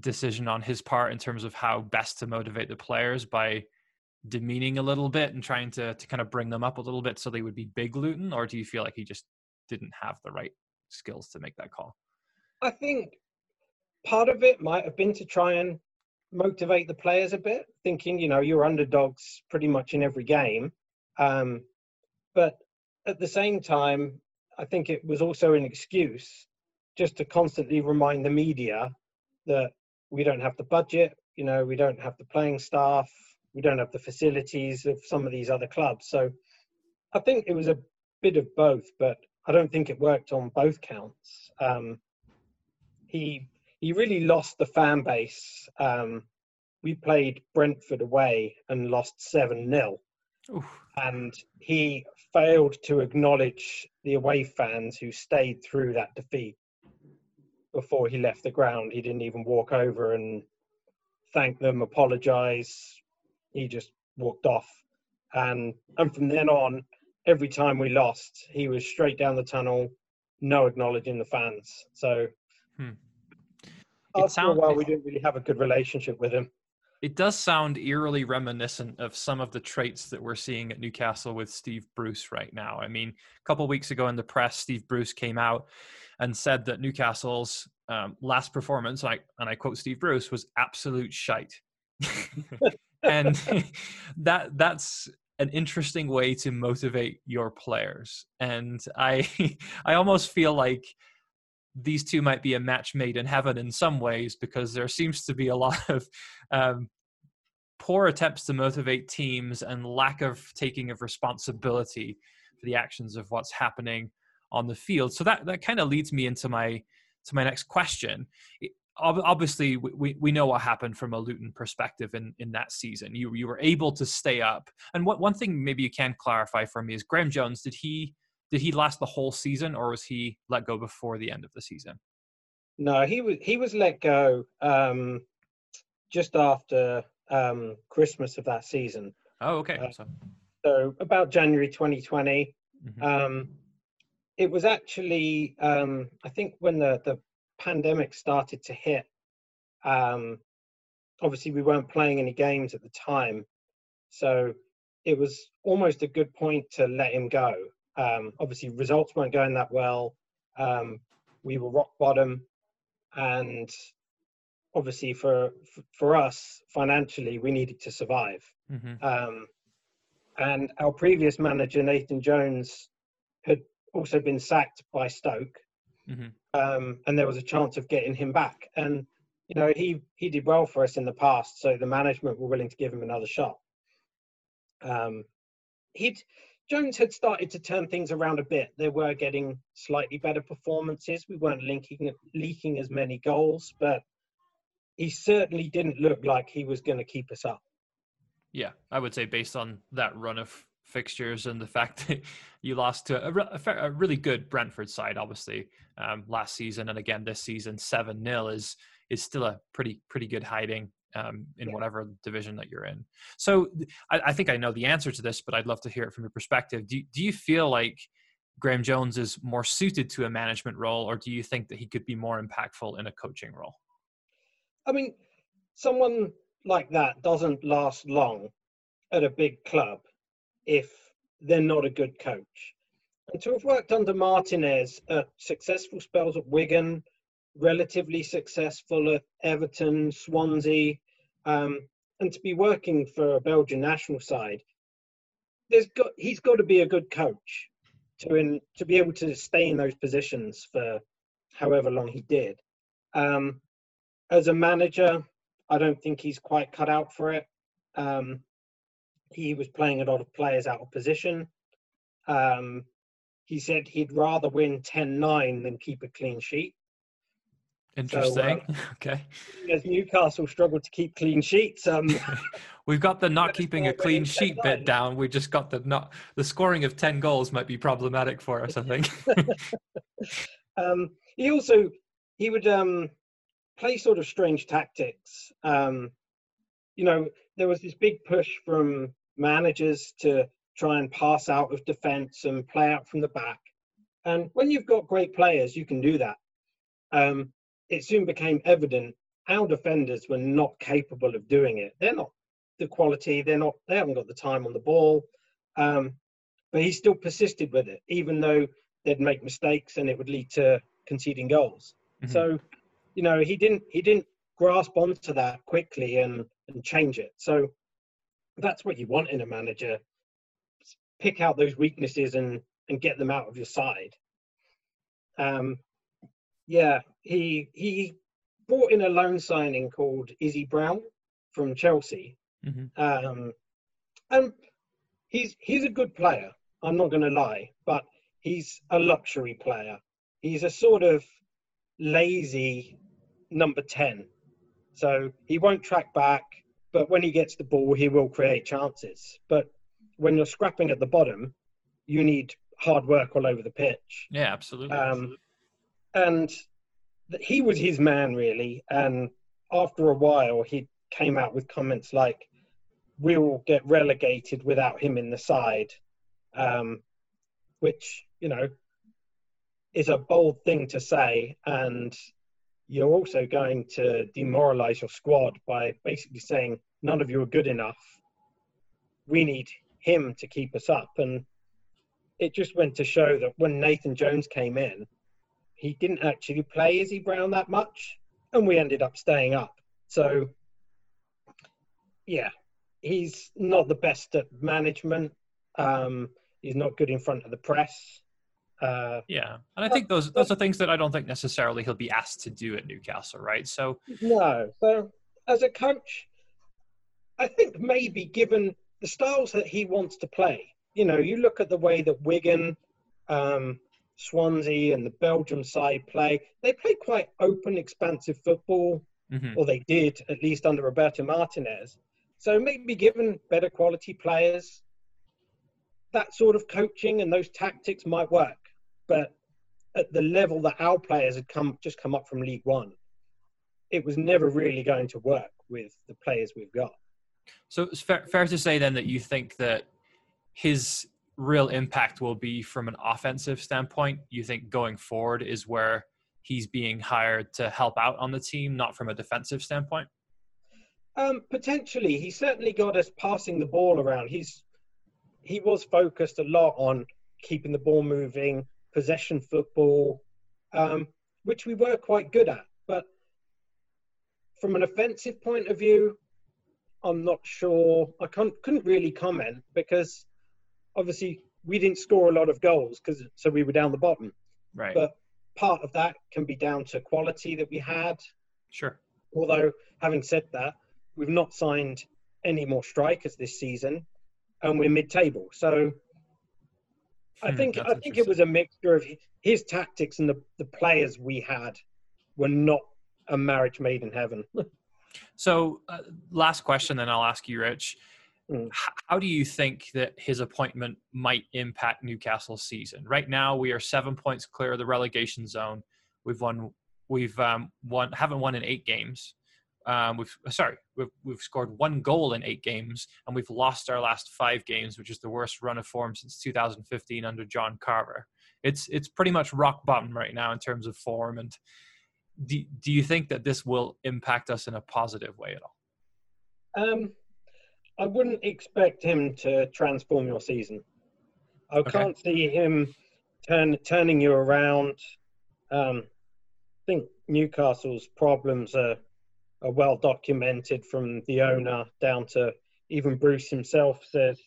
decision on his part in terms of how best to motivate the players by demeaning a little bit and trying to to kind of bring them up a little bit so they would be big Luton, or do you feel like he just didn't have the right skills to make that call? I think part of it might have been to try and motivate the players a bit, thinking, you know, you're underdogs pretty much in every game. Um, but at the same time, I think it was also an excuse just to constantly remind the media that we don't have the budget, you know, we don't have the playing staff, we don't have the facilities of some of these other clubs. So I think it was a bit of both, but I don't think it worked on both counts. Um, he he really lost the fan base. Um, we played Brentford away and lost 7 0. And he failed to acknowledge the away fans who stayed through that defeat before he left the ground. He didn't even walk over and thank them, apologise. He just walked off, and and from then on, every time we lost, he was straight down the tunnel, no acknowledging the fans. So hmm. after sound, a while, we didn't really have a good relationship with him. It does sound eerily reminiscent of some of the traits that we're seeing at Newcastle with Steve Bruce right now. I mean, a couple weeks ago in the press, Steve Bruce came out and said that Newcastle's um, last performance, and I, and I quote Steve Bruce, was absolute shite. and that that's an interesting way to motivate your players. And I I almost feel like these two might be a match made in heaven in some ways because there seems to be a lot of um, poor attempts to motivate teams and lack of taking of responsibility for the actions of what's happening on the field. So that that kind of leads me into my to my next question. Obviously, we, we know what happened from a Luton perspective in, in that season. You you were able to stay up. And what one thing maybe you can clarify for me is Graeme Jones. Did he did he last the whole season, or was he let go before the end of the season? No, he was he was let go um, just after um, Christmas of that season. Oh, okay. Uh, so. so. about January 2020. Mm-hmm. Um, it was actually um, I think when the the pandemic started to hit. Um, obviously, we weren't playing any games at the time, so it was almost a good point to let him go. Um, obviously, results weren't going that well. Um, we were rock bottom, and obviously for for us financially, we needed to survive. Mm-hmm. Um, and our previous manager Nathan Jones had also been sacked by Stoke, mm-hmm. um, and there was a chance of getting him back. And you know he he did well for us in the past, so the management were willing to give him another shot. Um, he'd Jones had started to turn things around a bit. They were getting slightly better performances. We weren't linking, leaking as many goals, but he certainly didn't look like he was going to keep us up. Yeah, I would say based on that run of fixtures and the fact that you lost to a, a, a really good Brentford side, obviously um, last season and again this season, seven 0 is is still a pretty pretty good hiding um, in yeah. whatever division that you're in. So I, I, think I know the answer to this, but I'd love to hear it from your perspective. Do, do you feel like Graeme Jones is more suited to a management role, or do you think that he could be more impactful in a coaching role? I mean, someone like that doesn't last long at a big club if they're not a good coach. And to have worked under Martinez at successful spells at Wigan, relatively successful at Everton, Swansea, um, and to be working for a Belgian national side, there's got he's got to be a good coach to in, to be able to stay in those positions for however long he did. Um, as a manager, I don't think he's quite cut out for it. Um, he was playing a lot of players out of position. Um, he said he'd rather win 10 9 than keep a clean sheet. Interesting. So, uh, okay. As Newcastle struggled to keep clean sheets, um, we've got the not keeping a clean sheet bit down. We just got the not the scoring of ten goals might be problematic for us. I think. um, he also he would um, play sort of strange tactics. Um, you know, there was this big push from managers to try and pass out of defence and play out from the back. And when you've got great players, you can do that. Um, it soon became evident our defenders were not capable of doing it. They're not the quality. They're not. They haven't got the time on the ball. Um, but he still persisted with it, even though they'd make mistakes and it would lead to conceding goals. Mm-hmm. So, you know, he didn't he didn't grasp onto that quickly and and change it. So that's what you want in a manager. Pick out those weaknesses and and get them out of your side. Um, yeah, he he brought in a loan signing called Izzy Brown from Chelsea, mm-hmm. um, and he's he's a good player. I'm not going to lie, but he's a luxury player. He's a sort of lazy number ten, so he won't track back. But when he gets the ball, he will create chances. But when you're scrapping at the bottom, you need hard work all over the pitch. Yeah, absolutely. Um, and he was his man really. And after a while, he came out with comments like, "We'll get relegated without him in the side," um, which you know is a bold thing to say, and you're also going to demoralize your squad by basically saying none of you are good enough. We need him to keep us up, and it just went to show that when Nathan Jones came in, he didn't actually play Izzy Brown that much, and we ended up staying up. So, yeah, he's not the best at management. Um, he's not good in front of the press. Uh, yeah, and I think those those are things that I don't think necessarily he'll be asked to do at Newcastle, right? So no. So as a coach, I think maybe given the styles that he wants to play, you know, you look at the way that Wigan, um, Swansea, and the Belgium side play. They play quite open, expansive football, mm-hmm. or they did at least under Roberto Martinez. So maybe given better quality players, that sort of coaching and those tactics might work but at the level that our players had come just come up from League One, it was never really going to work with the players we've got. So it's fair, fair to say then that you think that his real impact will be from an offensive standpoint. You think going forward is where he's being hired to help out on the team, not from a defensive standpoint. Um, potentially, he certainly got us passing the ball around. He's he was focused a lot on keeping the ball moving, possession football, um, which we were quite good at. But from an offensive point of view, I'm not sure. I can't, couldn't really comment because obviously we didn't score a lot of goals because so we were down the bottom. Right. But part of that can be down to quality that we had. Sure. Although having said that, we've not signed any more strikers this season, and we're mid-table. So I hmm, think I think it was a mixture of his tactics and the, the players we had were not a marriage made in heaven. so, uh, last question, then I'll ask you, Rich. Mm. How do you think that his appointment might impact Newcastle's season? Right now, we are seven points clear of the relegation zone. We've won. We've um, won. Haven't won in eight games. Um, we've sorry, we've, we've scored one goal in eight games, and we've lost our last five games, which is the worst run of form since 2015 under John Carver. It's it's pretty much rock bottom right now in terms of form. And do do you think that this will impact us in a positive way at all? Um, I wouldn't expect him to transform your season. I okay. can't see him turn turning you around. Um, I think Newcastle's problems are are well documented from the owner down to even Bruce himself says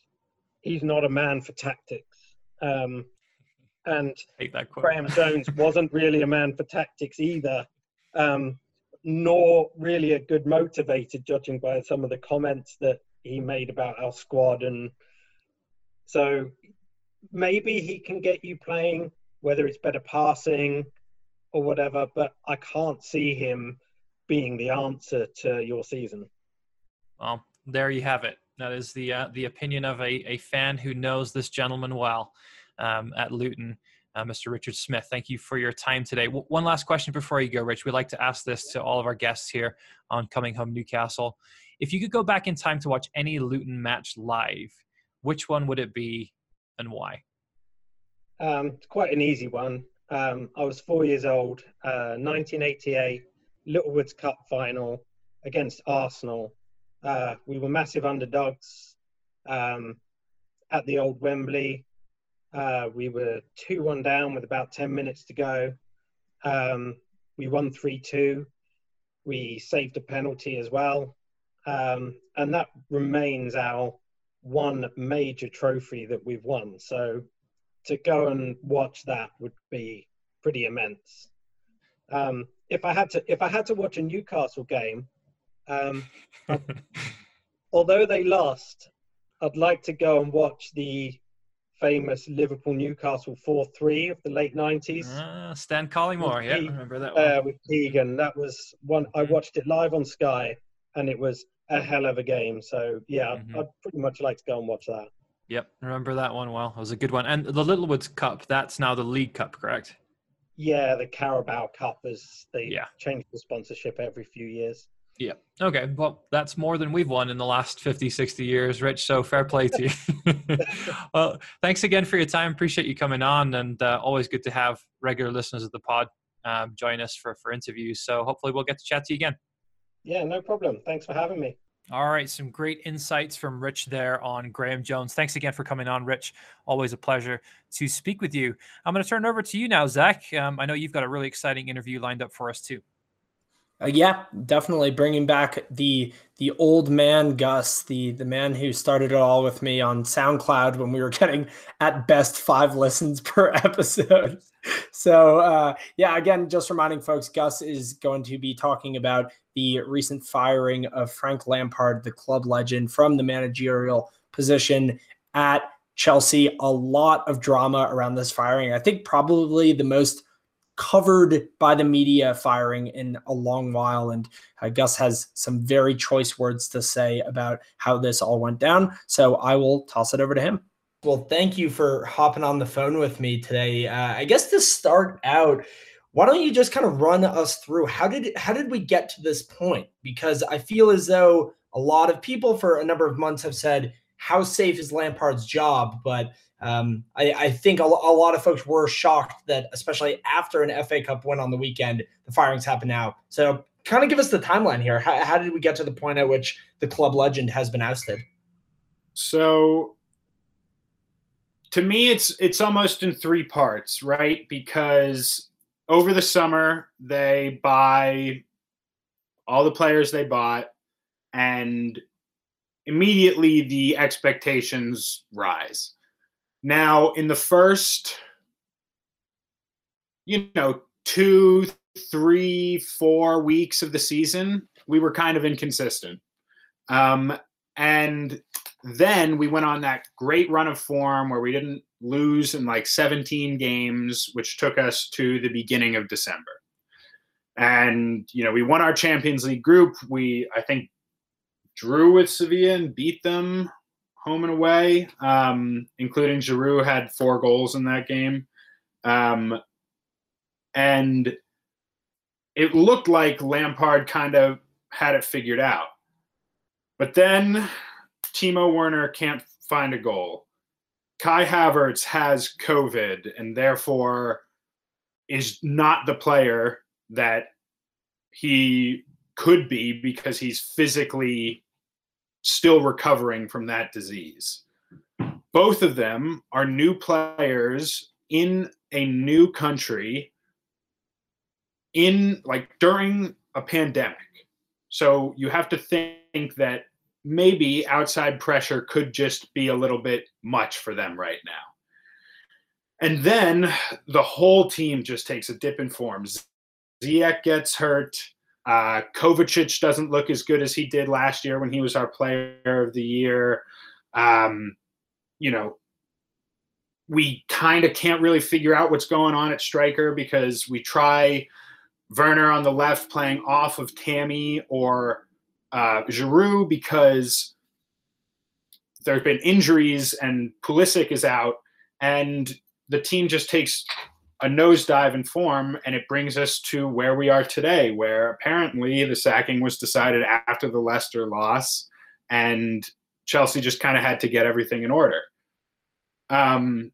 he's not a man for tactics. Um, and Graeme Jones wasn't really a man for tactics either, um, nor really a good motivator, judging by some of the comments that he made about our squad. And so maybe he can get you playing, whether it's better passing or whatever, but I can't see him being the answer to your season. Well, there you have it. That is the uh, the opinion of a, a fan who knows this gentleman well um, at Luton, uh, Mr. Richard Smith. Thank you for your time today. W- one last question before you go, Rich. We like to ask this to all of our guests here on Coming Home Newcastle. If you could go back in time to watch any Luton match live, which one would it be and why? Um, it's quite an easy one. Um, I was four years old, uh, 1988 Littlewoods Cup final against Arsenal. Uh, we were massive underdogs um, at the old Wembley. Uh, we were 2 1 down with about 10 minutes to go. Um, we won 3 2. We saved a penalty as well. Um, and that remains our one major trophy that we've won. So to go and watch that would be pretty immense. Um, if I had to if I had to watch a Newcastle game, um, although they lost, I'd like to go and watch the famous Liverpool Newcastle four three of the late nineties. Uh, Stan Collymore, yeah, I remember that one. Uh, with Keegan, that was one. I mm-hmm. watched it live on Sky, and it was a hell of a game. So yeah, mm-hmm. I'd pretty much like to go and watch that. Yep, remember that one well. It was a good one. And the Littlewoods Cup, that's now the League Cup, correct? Yeah, the Carabao Cup is they yeah. change the sponsorship every few years. Yeah. Okay. Well, that's more than we've won in the last 50, 60 years, Rich. So fair play to you. well, thanks again for your time. Appreciate you coming on and uh, always good to have regular listeners of the pod um, join us for, for interviews. So hopefully we'll get to chat to you again. Yeah, no problem. Thanks for having me. All right, some great insights from Rich there on Graeme Jones. Thanks again for coming on, Rich. Always a pleasure to speak with you. I'm going to turn it over to you now, Zach. Um, I know you've got a really exciting interview lined up for us too. Uh, yeah, definitely bringing back the the old man Gus, the the man who started it all with me on SoundCloud when we were getting at best five listens per episode. So uh, yeah, again, just reminding folks, Gus is going to be talking about the recent firing of Frank Lampard, the club legend, from the managerial position at Chelsea. A lot of drama around this firing. I think probably the most covered by the media firing in a long while. And uh, Gus has some very choice words to say about how this all went down. So I will toss it over to him. Well, thank you for hopping on the phone with me today. Uh, I guess to start out, why don't you just kind of run us through how did how did we get to this point? Because I feel as though a lot of people for a number of months have said, "How safe is Lampard's job?" But um, I, I, think a, a, lot of folks were shocked that, especially after an FA Cup win on the weekend, the firings happen now. So, kind of give us the timeline here. How, how did we get to the point at which the club legend has been ousted? So, to me, it's it's almost in three parts, right? Because over the summer they buy all the players they bought and immediately the expectations rise now in the first you know two three four weeks of the season we were kind of inconsistent um, and then we went on that great run of form where we didn't lose in like 17 games, which took us to the beginning of December. And, you know, we won our Champions League group. We, I think, drew with Sevilla and beat them home and away, um, including Giroud had four goals in that game. Um, and it looked like Lampard kind of had it figured out. But then Timo Werner can't find a goal. Kai Havertz has COVID and therefore is not the player that he could be because he's physically still recovering from that disease. Both of them are new players in a new country in like during a pandemic. So you have to think that maybe outside pressure could just be a little bit much for them right now. And then the whole team just takes a dip in form. Ziyech gets hurt. Uh, Kovacic doesn't look as good as he did last year when he was our player of the year. Um, you know, we kind of can't really figure out what's going on at striker because we try Werner on the left playing off of Tammy or uh, Giroud because there have been injuries and Pulisic is out, and the team just takes a nosedive in form, and it brings us to where we are today, where apparently the sacking was decided after the Leicester loss, and Chelsea just kind of had to get everything in order. Um,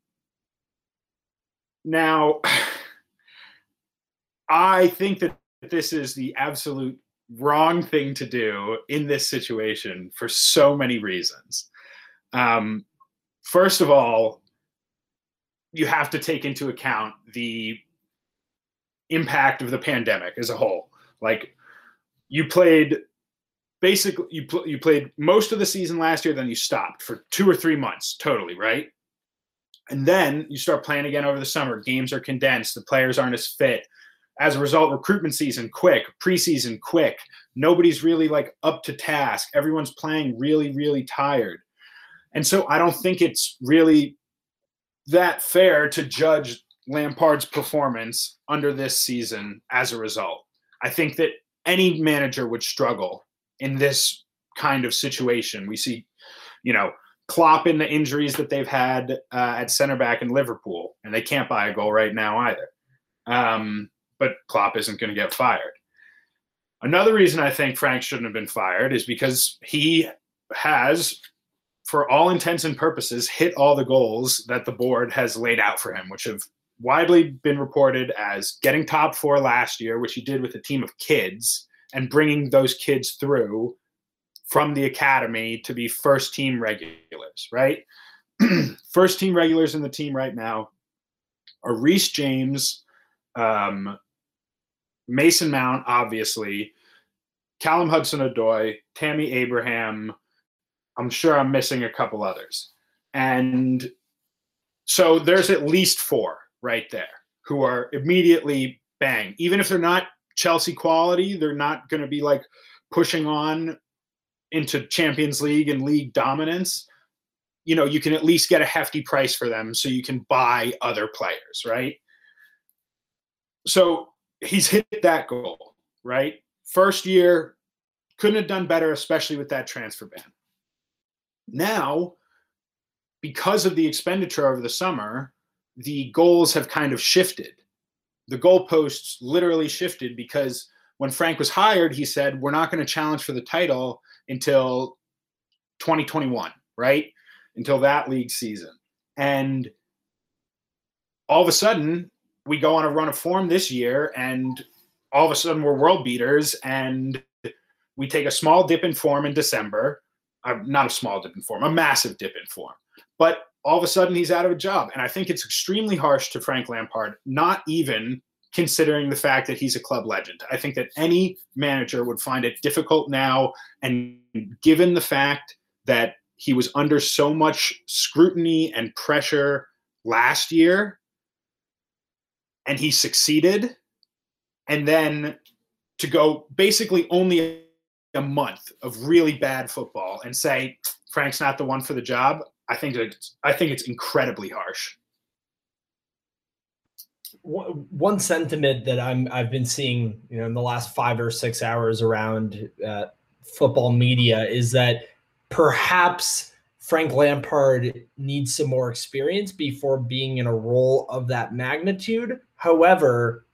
now, I think that this is the absolute wrong thing to do in this situation for so many reasons. Um, first of all, you have to take into account the impact of the pandemic as a whole. Like you played basically you pl- you played most of the season last year then you stopped for 2 or 3 months totally, right? And then you start playing again over the summer. Games are condensed, the players aren't as fit as a result, recruitment season quick, preseason quick. Nobody's really like up to task. Everyone's playing really, really tired. And so I don't think it's really that fair to judge Lampard's performance under this season as a result. I think that any manager would struggle in this kind of situation. We see, you know, Klopp in the injuries that they've had uh, at center back in Liverpool, and they can't buy a goal right now either. Um, but Klopp isn't going to get fired. Another reason I think Frank shouldn't have been fired is because he has, for all intents and purposes, hit all the goals that the board has laid out for him, which have widely been reported as getting top four last year, which he did with a team of kids, and bringing those kids through from the academy to be first team regulars, right? first team regulars in the team right now are Reece James, um, Mason Mount, obviously, Callum Hudson Odoi, Tammy Abraham. I'm sure I'm missing a couple others. And so there's at least four right there who are immediately bang. Even if they're not Chelsea quality, they're not going to be like pushing on into Champions League and league dominance. You know, you can at least get a hefty price for them so you can buy other players, right? So he's hit that goal, right? First year, couldn't have done better, especially with that transfer ban. Now, because of the expenditure over the summer, the goals have kind of shifted. The goalposts literally shifted because when Frank was hired, he said, We're not going to challenge for the title until 2021, right? Until that league season. And all of a sudden, we go on a run of form this year, and all of a sudden, we're world beaters, and we take a small dip in form in December. Uh, not a small dip in form, a massive dip in form. But all of a sudden he's out of a job. And I think it's extremely harsh to Frank Lampard, not even considering the fact that he's a club legend. I think that any manager would find it difficult now. And given the fact that he was under so much scrutiny and pressure last year, and he succeeded, and then to go basically only a month of really bad football and say Frank's not the one for the job, I think it's I think it's incredibly harsh. One sentiment that I'm I've been seeing, you know, in the last five or six hours around uh, football media is that perhaps Frank Lampard needs some more experience before being in a role of that magnitude. However,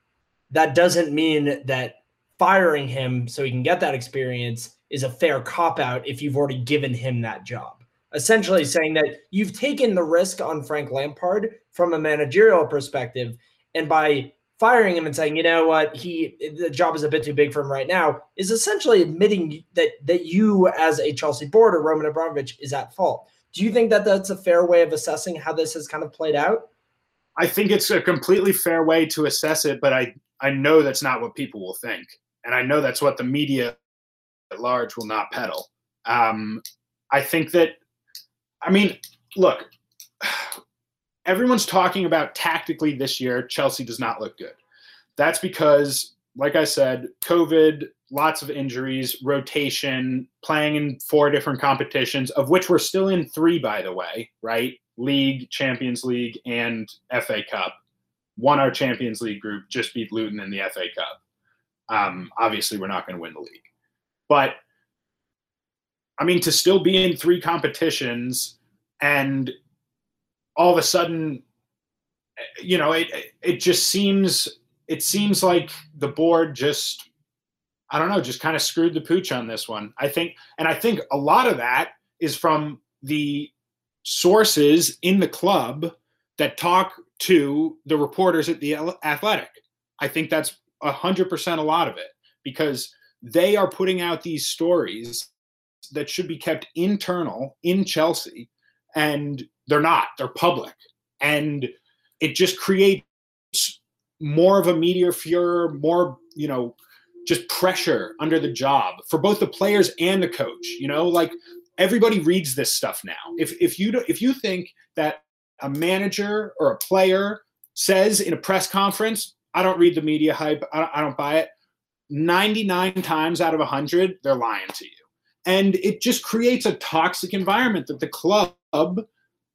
that doesn't mean that firing him so he can get that experience is a fair cop out if you've already given him that job essentially saying that you've taken the risk on Frank Lampard from a managerial perspective. And by firing him and saying, you know what, he the job is a bit too big for him right now, is essentially admitting that that you as a Chelsea board or Roman Abramovich is at fault. Do you think that that's a fair way of assessing how this has kind of played out? I think it's a completely fair way to assess it, but I I know that's not what people will think, and I know that's what the media at large will not peddle. Um, I think that I mean, look, everyone's talking about tactically this year, Chelsea does not look good. That's because, like I said, COVID, lots of injuries, rotation, playing in four different competitions, of which we're still in three, by the way, right? League, Champions League, and FA Cup. Won our Champions League group, just beat Luton in the FA Cup. Um, obviously, we're not going to win the league. But I mean, to still be in three competitions and all of a sudden, you know, it it just seems it seems like the board just I don't know, just kind of screwed the pooch on this one. I think, and I think a lot of that is from the sources in the club that talk to the reporters at the Athletic. I think that's a hundred percent a lot of it because they are putting out these stories that should be kept internal in Chelsea, and they're not. They're public, and it just creates more of a media furor, more you know, just pressure under the job for both the players and the coach. You know, like everybody reads this stuff now. If if you do, if you think that a manager or a player says in a press conference, I don't read the media hype, I don't, I don't buy it. 99 times out of 100, they're lying to you. And it just creates a toxic environment that the club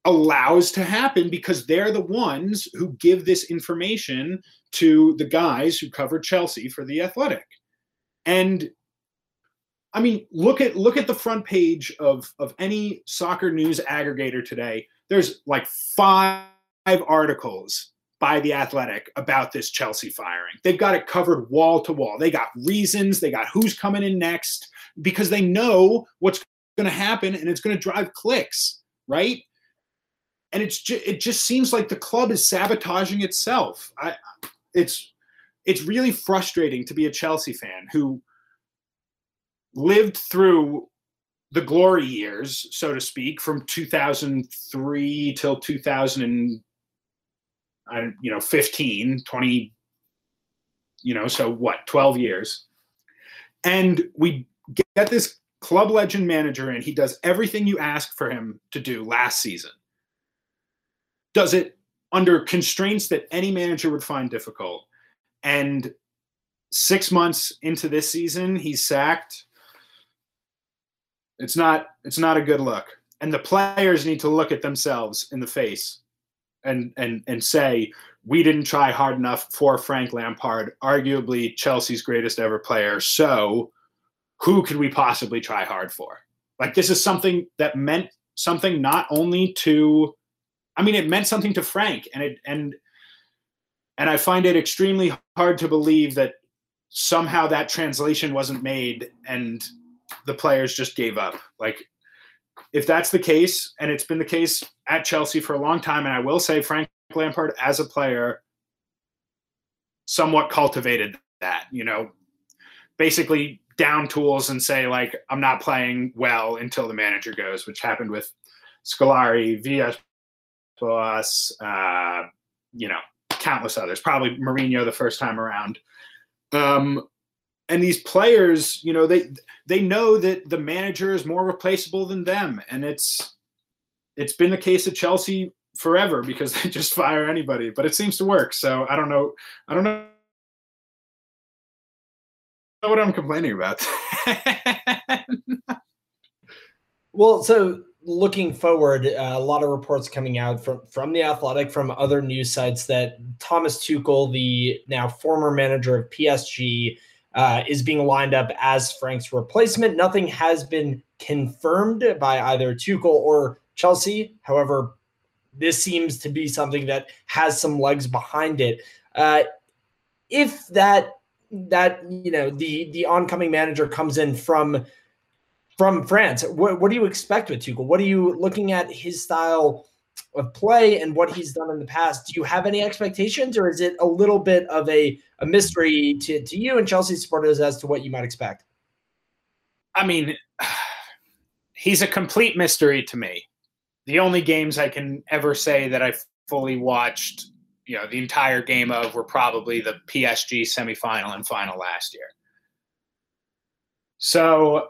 allows to happen because they're the ones who give this information to the guys who cover Chelsea for the Athletic. And I mean, look at look at the front page of of any soccer news aggregator today. There's like five articles by the Athletic about this Chelsea firing. They've got it covered wall to wall. They got reasons, they got who's coming in next because they know what's going to happen and it's going to drive clicks, right? And it's ju- it just seems like the club is sabotaging itself. I it's it's really frustrating to be a Chelsea fan who lived through the glory years, so to speak, from 2003 till 2000 and, you know, 15, 20, you know, so what, 12 years. And we get this club legend manager and he does everything you ask for him to do last season. Does it under constraints that any manager would find difficult. And six months into this season, he's sacked it's not it's not a good look. And the players need to look at themselves in the face and and and say, we didn't try hard enough for Frank Lampard, arguably Chelsea's greatest ever player. So who could we possibly try hard for? Like this is something that meant something not only to I mean it meant something to Frank and it and and I find it extremely hard to believe that somehow that translation wasn't made and the players just gave up. Like, if that's the case, and it's been the case at Chelsea for a long time, and I will say Frank Lampard as a player somewhat cultivated that, you know, basically down tools and say, like, I'm not playing well until the manager goes, which happened with Scolari, Villas Boas, uh, you know, countless others, probably Mourinho the first time around. Um, and these players, you know, they they know that the manager is more replaceable than them, and it's it's been the case at Chelsea forever because they just fire anybody, but it seems to work. So I don't know, I don't know what I'm complaining about. well, so looking forward, uh, a lot of reports coming out from from the Athletic, from other news sites that Thomas Tuchel, the now former manager of PSG, uh, is being lined up as Frank's replacement. Nothing has been confirmed by either Tuchel or Chelsea. However, this seems to be something that has some legs behind it. Uh, if that that you know the the oncoming manager comes in from from France, what, what do you expect with Tuchel? What are you looking at his style? Of play and what he's done in the past. Do you have any expectations, or is it a little bit of a, a mystery to, to you and Chelsea supporters as to what you might expect? I mean, he's a complete mystery to me. The only games I can ever say that I fully watched, you know, the entire game of were probably the PSG semifinal and final last year. So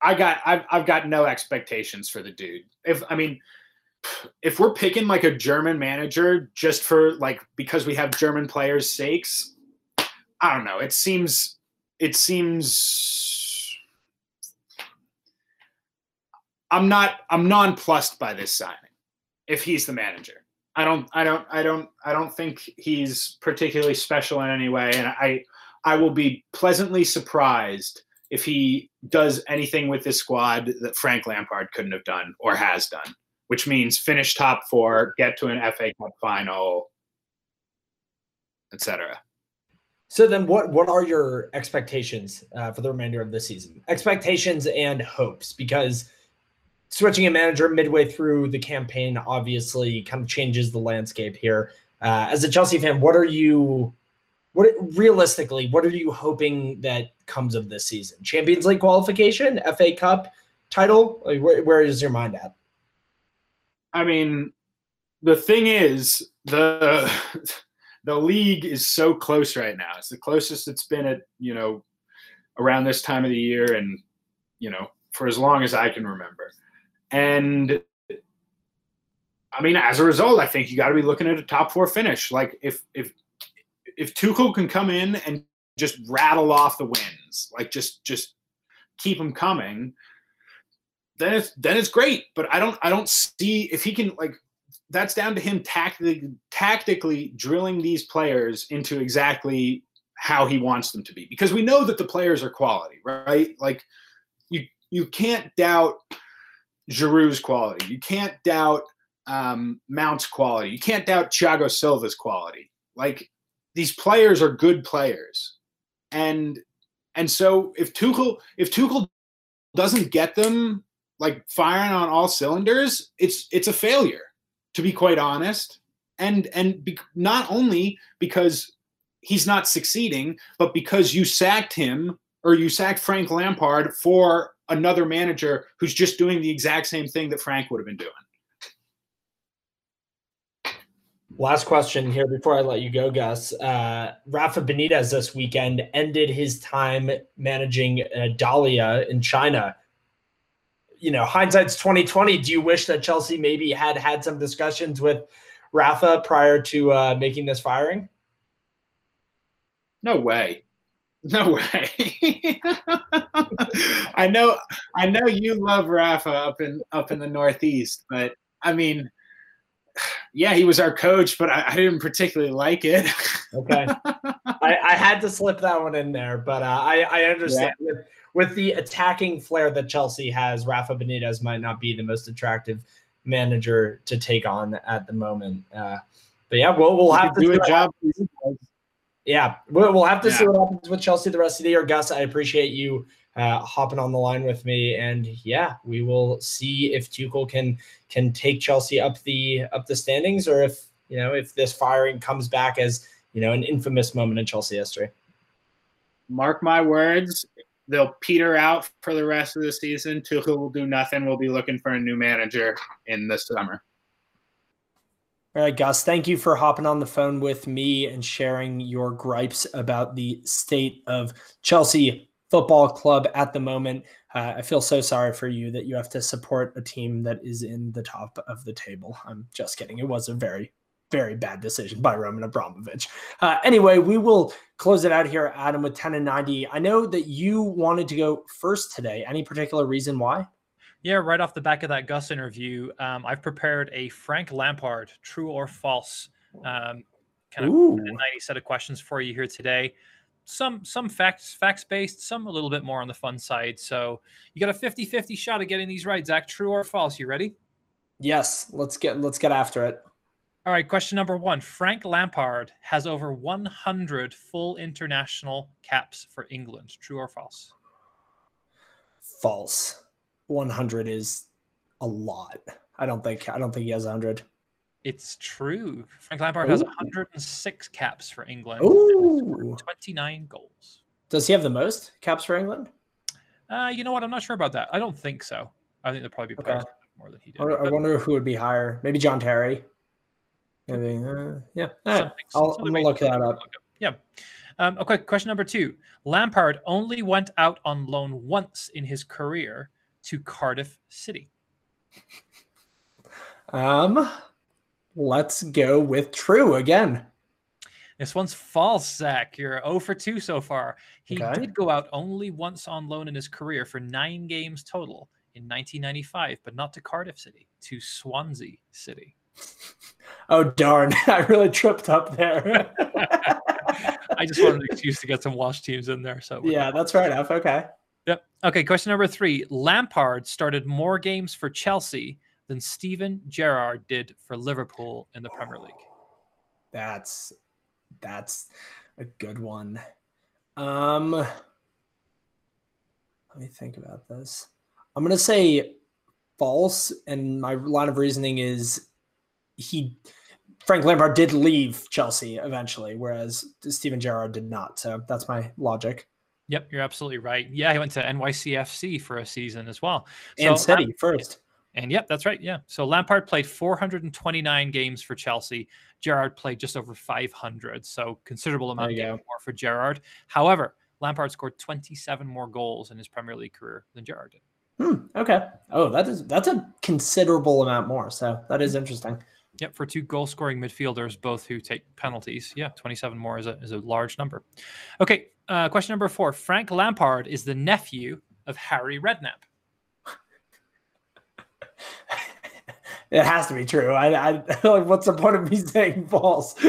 I got I've I've got no expectations for the dude. If I mean if we're picking like a German manager just for like because we have German players' sakes, I don't know. It seems it seems I'm not I'm nonplussed by this signing if he's the manager. I don't I don't I don't I don't think he's particularly special in any way and I I will be pleasantly surprised if he does anything with this squad that Frank Lampard couldn't have done or has done, which means finish top four, get to an FA Cup final, etc. So then, what what are your expectations uh, for the remainder of the season? Expectations and hopes, because switching a manager midway through the campaign obviously kind of changes the landscape here. Uh, as a Chelsea fan, what are you what realistically, what are you hoping that comes of this season? Champions League qualification, FA Cup title? Like, where, where is your mind at? I mean, the thing is, the the league is so close right now. It's the closest it's been at you know around this time of the year, and you know for as long as I can remember. And I mean, as a result, I think you got to be looking at a top four finish. Like if if if Tuchel can come in and just rattle off the wins, like just just keep them coming, then it's then it's great. But I don't I don't see if he can like that's down to him tactically tactically drilling these players into exactly how he wants them to be because we know that the players are quality, right? Like you you can't doubt Giroud's quality. You can't doubt um, Mount's quality. You can't doubt Thiago Silva's quality. Like these players are good players, and and so if Tuchel if Tuchel doesn't get them like firing on all cylinders, it's it's a failure. To be quite honest, and and be, not only because he's not succeeding, but because you sacked him or you sacked Frank Lampard for another manager who's just doing the exact same thing that Frank would have been doing. Last question here before I let you go, Gus. Uh, Rafa Benitez this weekend ended his time managing uh, Dalian in China. You know, hindsight's twenty twenty. Do you wish that Chelsea maybe had had some discussions with Rafa prior to uh, making this firing? No way. No way. I know I know you love Rafa up in up in the Northeast, but I mean yeah, he was our coach, but I, I didn't particularly like it. okay, I, I, had to slip that one in there, but uh, I, I understand yeah. with, with the attacking flair that Chelsea has, Rafa Benitez might not be the most attractive manager to take on at the moment. Uh, but yeah, we'll we'll have to do a job. Yeah, we'll, we'll have to yeah. see what happens with Chelsea the rest of the year. Gus, I appreciate you uh, hopping on the line with me. And yeah, we will see if Tuchel can can take Chelsea up the up the standings, or if you know if this firing comes back as you know an infamous moment in Chelsea history. Mark my words, they'll peter out for the rest of the season. Tuchel will do nothing. We'll be looking for a new manager in the summer. All right, Gus, thank you for hopping on the phone with me and sharing your gripes about the state of Chelsea football club at the moment. Uh, I feel so sorry for you that you have to support a team that is in the top of the table. I'm just kidding. It was a very, very bad decision by Roman Abramovich. Uh, anyway, we will close it out here, Adam, with 10 and 90. I know that you wanted to go first today. Any particular reason why? Yeah, right off the back of that Gus interview, um, I've prepared a Frank Lampard true or false um, kind of 90 set of questions for you here today some some facts facts based, some a little bit more on the fun side. So you got a 50-50 shot of getting these right, Zach. True or false? You ready? Yes, let's get let's get after it. All right, question number one. Frank Lampard has over 100 full international caps for England. True or false? False. 100 is a lot. I don't think I don't think he has 100. It's true. Frank Lampard Ooh. has 106 caps for England. Ooh. 29 goals. Does he have the most caps for England? Uh, you know what? I'm not sure about that. I don't think so. I think there'll probably be okay. more than he did. I, wonder who would be higher. Maybe John Terry. Maybe. Uh, yeah. Right. I'll, gonna look that up. Up. Yeah. Um, okay. Question number two. Lampard only went out on loan once in his career to Cardiff City. Um, Let's go with true again. This one's false, Zach. You're 0 for 2 so far. He okay. did go out only once on loan in his career for nine games total in 1995, but not to Cardiff City, to Swansea City. Oh, darn. I really tripped up there. I just wanted an excuse to get some Welsh teams in there. So yeah, that's right enough. Okay. Yep. Okay. Question number three Lampard started more games for Chelsea than Steven Gerrard did for Liverpool in the Premier League. That's that's a good one. Um let me think about this. I'm going to say false and my line of reasoning is he Frank Lampard did leave Chelsea eventually whereas Steven Gerrard did not. So that's my logic. Yep, you're absolutely right. Yeah, he went to NYCFC for a season as well. So, and City um, first. And yep, that's right. Yeah. So Lampard played 429 games for Chelsea. Gerrard played just over 500. So considerable amount of more for Gerrard. However, Lampard scored 27 more goals in his Premier League career than Gerrard did. Hmm, okay. Oh, that is that's a considerable amount more. So that is interesting. Yep, for two goal scoring midfielders, both who take penalties. Yeah, 27 more is a, is a large number. Okay, uh, question number four. Frank Lampard is the nephew of Harry Redknapp. It has to be true. I, I like. What's the point of me saying false?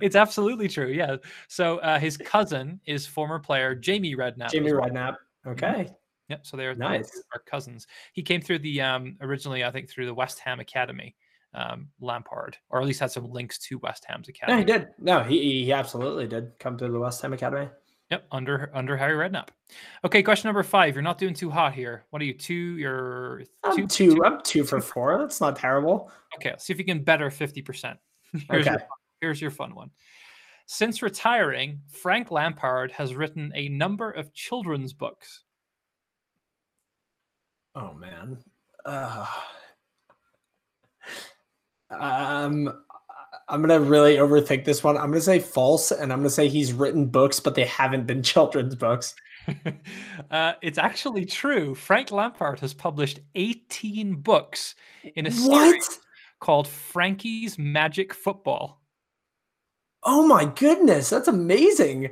it's absolutely true. Yeah. So uh, his cousin is former player Jamie Redknapp. Jamie well. Redknapp. Okay. Yep. So they're nice. Our cousins. He came through the um, originally, I think, through the West Ham Academy. um, Lampard, or at least had some links to West Ham's academy. No, he did. No, he, he absolutely did come through the West Ham Academy. Yep, under under Harry Redknapp. Okay, question number five. You're not doing too hot here. What are you? Two. You're I'm two. two, I'm two for four. That's not terrible. Okay, see if you can better fifty percent. Here's your Okay. here's your fun one. Since retiring, Frank Lampard has written a number of children's books. Oh man. Uh, um I'm gonna really overthink this one. I'm gonna say false, and I'm gonna say he's written books, but they haven't been children's books. uh, it's actually true. Frank Lampard has published 18 books in a What? series called Frankie's Magic Football. Oh my goodness, that's amazing. You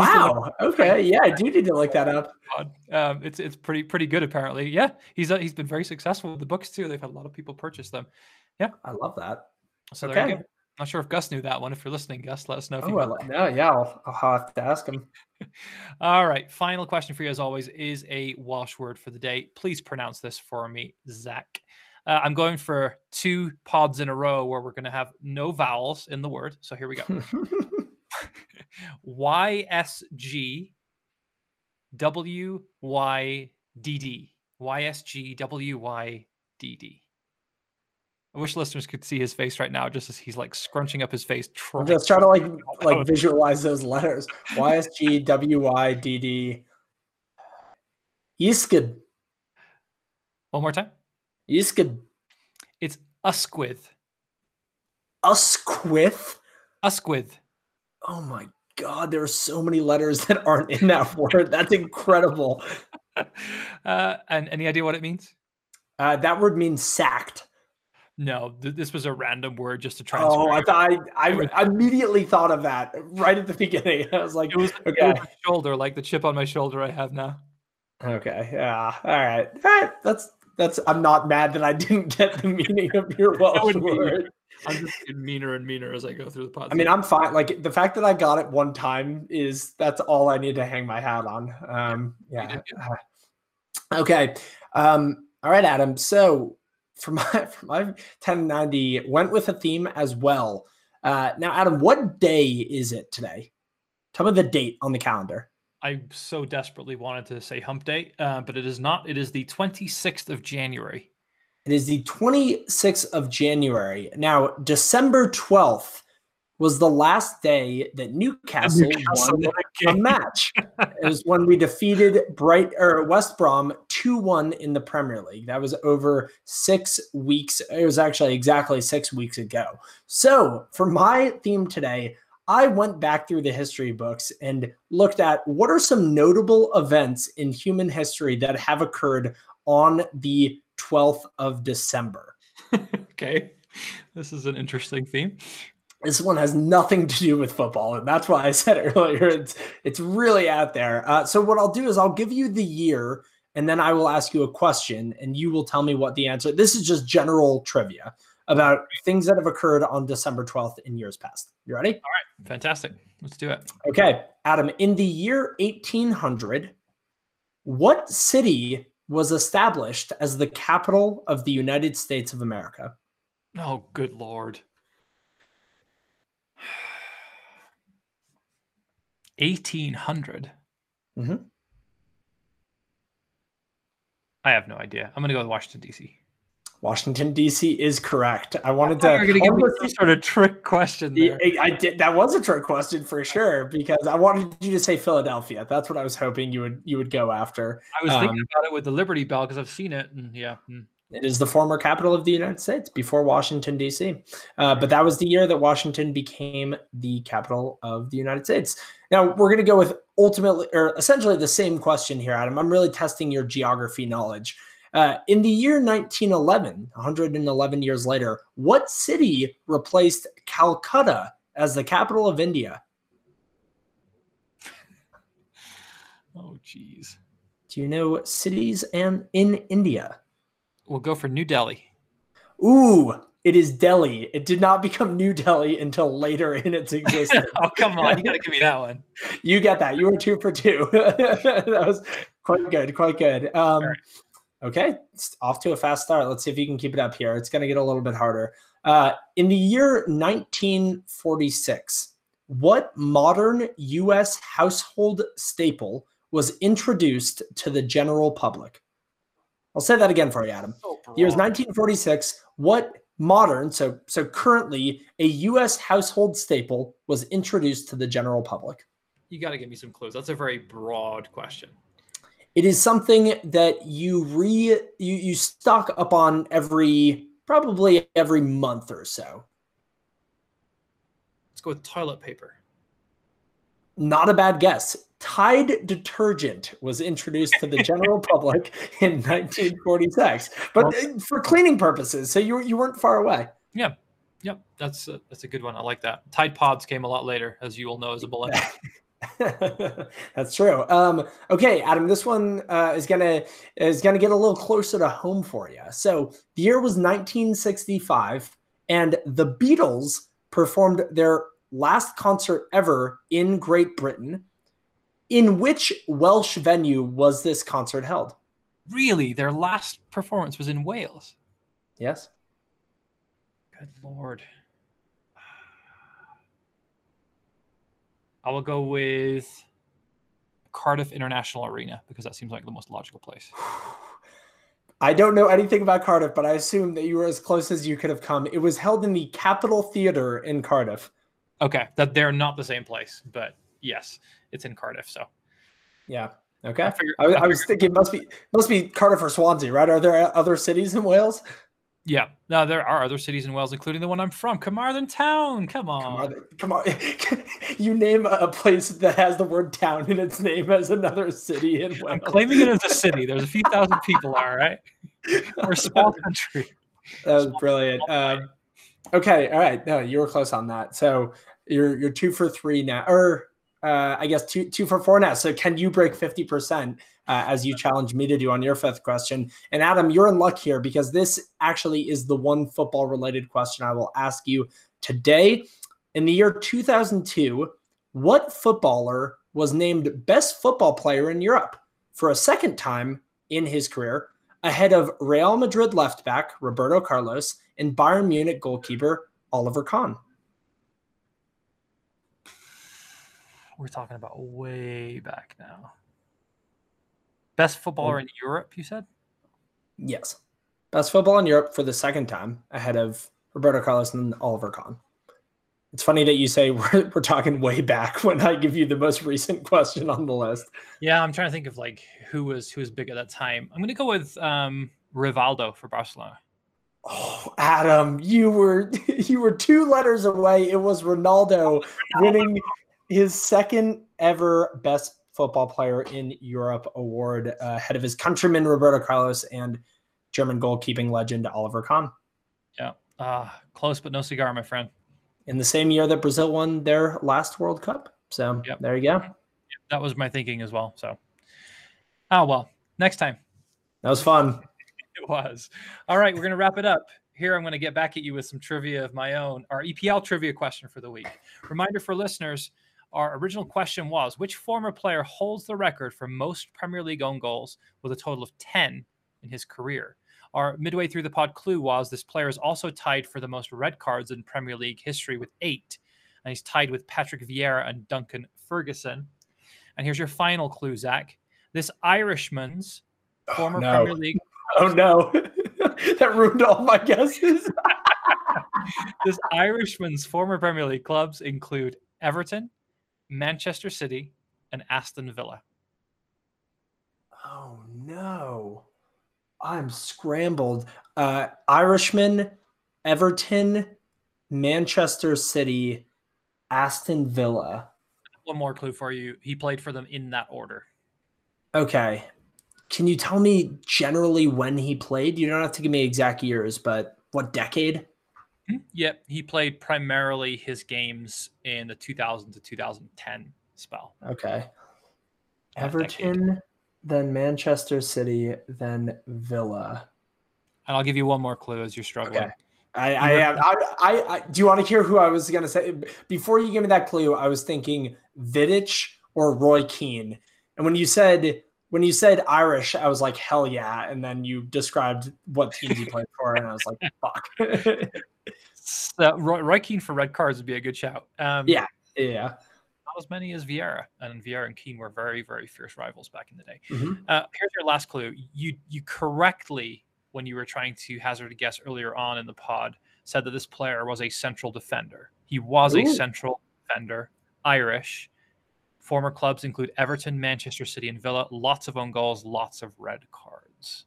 need to look Wow. Okay. Yeah, I do need to look that up. Um, it's it's pretty pretty good apparently. Yeah, he's uh, he's been very successful with the books too. They've had a lot of people purchase them. Yeah, I love that. So there you Okay. Not sure if Gus knew that one. If you're listening, Gus, let us know. If you Oh, know. love, no, yeah, I'll, I'll have to ask him. All right. Final question for you, as always, is a Welsh word for the day. Please pronounce this for me, Zach. Uh, I'm going for two pods in a row where we're going to have no vowels in the word. So here we go. Y S G W Y D D. Y S G W Y D D. I wish listeners could see his face right now, just as he's like scrunching up his face. Trying just trying to like like visualize those letters. Y S G W Y D D. Yiskid. One more time. Yiskid. It's Usquith. Usquith. Usquith. Oh my god, there are so many letters that aren't in that word. That's incredible. uh, and any idea what it means? Uh, that word means sacked. No, th- this was a random word just to try. Oh, I. I, I immediately thought of that right at the beginning. I was like, it was, okay. my shoulder, like the chip on my shoulder I have now. okay, yeah, all right, all right. That's that's. I'm not mad that I didn't get the meaning of your Welsh word. I'm just getting meaner and meaner as I go through the podcast. I mean, I'm fine. Like the fact that I got it one time is that's all I need to hang my hat on. Um, yeah. uh, Okay. Um, all right, Adam. So for my for my 1090 went with a theme as well. Uh, now, Adam, what day is it today? Tell me the date on the calendar. I so desperately wanted to say hump day, uh, but it is not. It is the 26th of January. It is the 26th of January. Now, December 12th was the last day that Newcastle, won a match. it was when we defeated Bright or West Brom 2-1 in the Premier League. That was over 6 weeks. It was actually exactly 6 weeks ago. So, for my theme today, I went back through the history books and looked at what are some notable events in human history that have occurred on the 12th of December. okay, this is an interesting theme. This one has nothing to do with football, and that's why I said earlier it's it's really out there. Uh, so what I'll do is I'll give you the year, and then I will ask you a question, and you will tell me what the answer. This is just general trivia about things that have occurred on December twelfth in years past. You ready? All right, fantastic. Let's do it. Okay, Adam. In the year eighteen hundred, what city was established as the capital of the United States of America? Oh, good lord. 1800. Mhm. I have no idea. I'm going to go with Washington, D.C. Washington D.C. is correct. I wanted I to. thought you were going to give me wanted some sort of trick question there. Yeah, I did. That was a trick question for sure because I wanted you to say Philadelphia. That's what I was hoping you would you would go after. I was thinking um, about it with the Liberty Bell because I've seen it. And yeah. It is the former capital of the United States before Washington D.C. Uh, but that was the year that Washington became the capital of the United States. Now we're going to go with ultimately or essentially the same question here, Adam. I'm really testing your geography knowledge. Uh, in the year 1911, 111 years later, what city replaced Calcutta as the capital of India? Oh, geez. Do you know cities and in India? We'll go for New Delhi. Ooh, it is Delhi. It did not become New Delhi until later in its existence. oh, come on. You got to give me that one. you get that. You were two for two. that was quite good. Quite good. Um, right. Okay, it's off to a fast start. Let's see if you can keep it up here. It's going to get a little bit harder. Uh, in the year 1946, what modern U.S. household staple was introduced to the general public? I'll say that again for you, Adam. So Years broad. 1946. What modern, so so currently, a U.S. household staple was introduced to the general public? You got to give me some clues. That's a very broad question. It is something that you re you you stock up on every probably every month or so. Let's go with toilet paper. Not a bad guess. Tide detergent was introduced to the general public in 1946, but uh, for cleaning purposes. So you you weren't far away. Yeah, yep, that's a, that's a good one. I like that. Tide Pods came a lot later, as you all know as a bullet. That's true. Um, okay, Adam, this one uh, is gonna is gonna get a little closer to home for you. So the year was 1965, and the Beatles performed their last concert ever in Great Britain. In which Welsh venue was this concert held? really, their last performance was in Wales. Yes. Good lord. I will go with Cardiff International Arena because that seems like the most logical place. I don't know anything about Cardiff, but I assume that you were as close as you could have come. It was held in the Capitol Theatre in Cardiff. Okay, that they're not the same place, but yes, it's in Cardiff. So Yeah. Okay. I figured- I, I I was thinking must be must be Cardiff or Swansea, right? Are there other cities in Wales? yeah, no, there are other cities in Wales, including the one I'm from, Carmarthen Town. Come on, on, come on. you name a place that has the word town in its name as another city in Wales. I'm claiming it as a city. There's a few thousand people, all right. We're a small country. That was brilliant. Um, okay, all right. No, you were close on that. So you're you're two for three now, or uh, I guess two two for four now. So can you break fifty percent uh, as you challenge me to do on your fifth question? And Adam, you're in luck here because this actually is the one football related question I will ask you today. In the year 2002, what footballer was named best football player in Europe for a second time in his career? ahead of Real Madrid left back Roberto Carlos and Bayern Munich goalkeeper Oliver Kahn. We're talking about way back now. Best footballer in Europe, you said? Yes. Best football in Europe for the second time ahead of Roberto Carlos and Oliver Kahn. It's funny that you say we're, we're talking way back when I give you the most recent question on the list. Yeah, I'm trying to think of like who was who was big at that time. I'm gonna go with um Rivaldo for Barcelona. Oh, Adam, you were you were two letters away. It was Ronaldo winning his second ever best football player in Europe award uh, ahead of his countryman Roberto Carlos and German goalkeeping legend Oliver Kahn. Yeah. Uh close but no cigar, my friend. In the same year that Brazil won their last World Cup. So Yep. there you go. That was my thinking as well. So oh well. Next time. That was fun. It was. All right, we're going to wrap it up. Here, I'm going to get back at you with some trivia of my own. Our EPL trivia question for the week. Reminder for listeners our original question was Which former player holds the record for most Premier League own goals with a total of 10 in his career? Our midway through the pod clue was this player is also tied for the most red cards in Premier League history with eight. And he's tied with Patrick Vieira and Duncan Ferguson. And here's your final clue, Zach. This Irishman's oh, former no. Premier League Oh no. that ruined all my guesses. this Irishman's former Premier League clubs include Everton, Manchester City, and Aston Villa. Oh no. I'm scrambled. Uh Irishman, Everton, Manchester City, Aston Villa. One more clue for you. He played for them in that order. Okay. Can you tell me generally when he played? You don't have to give me exact years, but what decade? Mm-hmm. Yep, he played primarily his games in the 2000 to 2010 spell. Okay. Uh, Everton, then Manchester City, then Villa. And I'll give you one more clue as you're struggling. Okay. I, I, am- I, I, I, do you want to hear who I was going to say? Before you give me that clue, I was thinking Vidic or Roy Keane. And when you said, when you said Irish, I was like, hell yeah. And then you described what teams he played for. And I was like, fuck. uh, Roy, Roy Keane for red cards would be a good shout. Um, Yeah. Yeah. not as many as Vieira, and Vieira and Keane were very, very fierce rivals back in the day. Mhm. Uh, here's your last clue. You you correctly, when you were trying to hazard a guess earlier on in the pod, said that this player was a central defender. He was a central defender, Irish. Former clubs include Everton, Manchester City, and Villa. Lots of own goals, lots of red cards.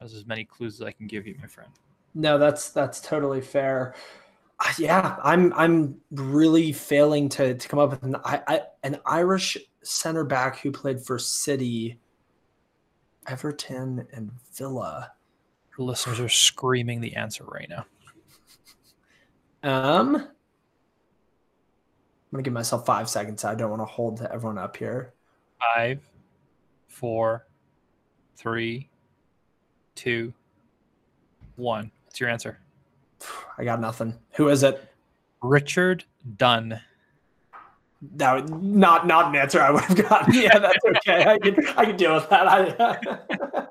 That's as many clues as I can give you, my friend. No, that's that's totally fair. Uh, Yeah, I'm I'm really failing to to come up with an I, I, an Irish center back who played for City, Everton, and Villa. Your listeners are screaming the answer right now. Um, gonna give myself five seconds. I don't want to hold everyone up here. Five, four, three, two, one. What's your answer? I got nothing. Who is it? Richard Dunne. That would not not an answer I would have gotten. Yeah, that's okay. I can I can deal with that. I,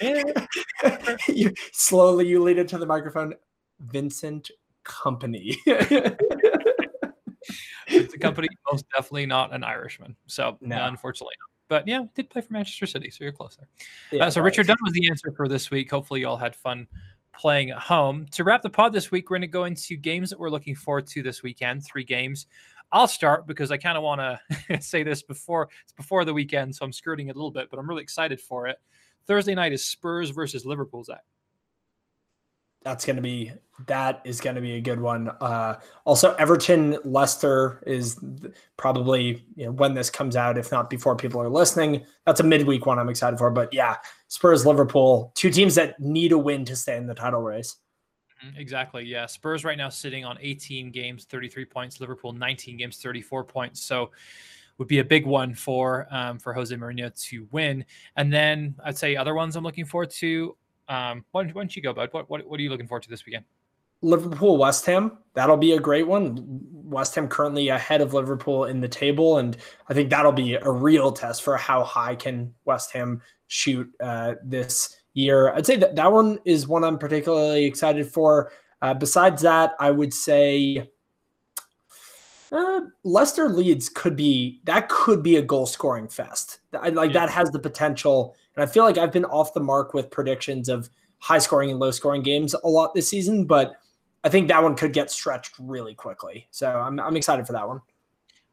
you, slowly, you lead into the microphone. Vincent Kompany. A Kompany, most definitely not an Irishman. So, No. unfortunately. not. But yeah, did play for Manchester City, so you're closer. Yeah, Uh, so, right. Richard Dunne was the answer for this week. Hopefully, you all had fun playing at home. To wrap the pod this week, we're going to go into games that we're looking forward to this weekend. Three games. I'll start because I kind of want to say this before it's before the weekend, so I'm skirting it a little bit, but I'm really excited for it. Thursday night is Spurs versus Liverpool. Zach. That's gonna be that is gonna be a good one. Uh, also, Everton Leicester is probably you know when this comes out, if not before people are listening. That's a midweek one I'm excited for. But yeah, Spurs Liverpool, two teams that need a win to stay in the title race. Mhm, Exactly. Yeah. Spurs right now sitting on 18 games, 33 points. Liverpool 19 games, 34 points. So would be a big one for um, for Jose Mourinho to win. And then I'd say other ones I'm looking forward to. Um, why, don't, why don't you go, bud? What, what what are you looking forward to this weekend? Liverpool West Ham. That'll be a great one. West Ham currently ahead of Liverpool in the table, and I think that'll be a real test for how high can West Ham shoot uh, this year. I'd say that that one is one I'm particularly excited for. Uh, besides that, I would say uh, Leicester Leeds could be that could be a goal scoring fest. I, like Yeah. that has the potential, and I feel like I've been off the mark with predictions of high scoring and low scoring games a lot this season, but I think that one could get stretched really quickly. So I'm I'm excited for that one.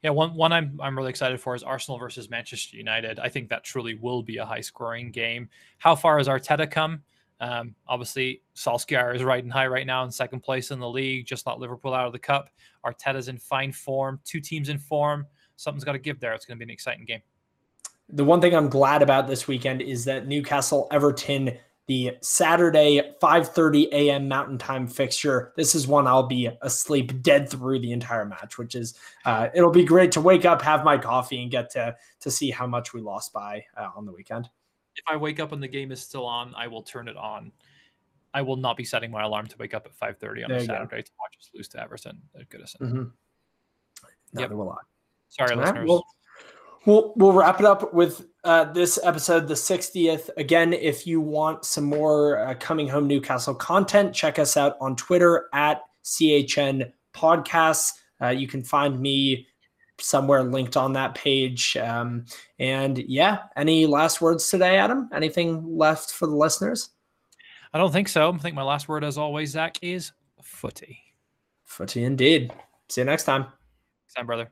Yeah, one one I'm I'm really excited for is Arsenal versus Manchester United. I think that truly will be a high scoring game. How far has Arteta come? Um, obviously, Solskjaer is riding high right now in second place in the league, just not Liverpool out of the cup. Arteta's in fine form, two teams in form. Something's got to give there. It's going to be an exciting game. The one thing I'm glad about this weekend is that Newcastle Everton, the Saturday 5:30 a.m. Mountain Time fixture. This is one I'll be asleep dead through the entire match, which is uh, it'll be great to wake up, have my coffee, and get to to see how much we lost by uh, on the weekend. If I wake up and the game is still on, I will turn it on. I will not be setting my alarm to wake up at 5:30 on There a you go. Saturday to watch us lose to Everton at Goodison. Mhm. Yep. Neither will I. Sorry, All right, listeners. well, we'll we'll wrap it up with uh, this episode, the 60th. Again, if you want some more uh, coming home Newcastle content, check us out on Twitter at CHN Podcasts. Uh, you can find me somewhere linked on that page. Um, and yeah, any last words today, Adam? Anything left for the listeners? I don't think so. I think my last word, as always, Zach, is footy. Footy indeed. See you next time. Time, brother.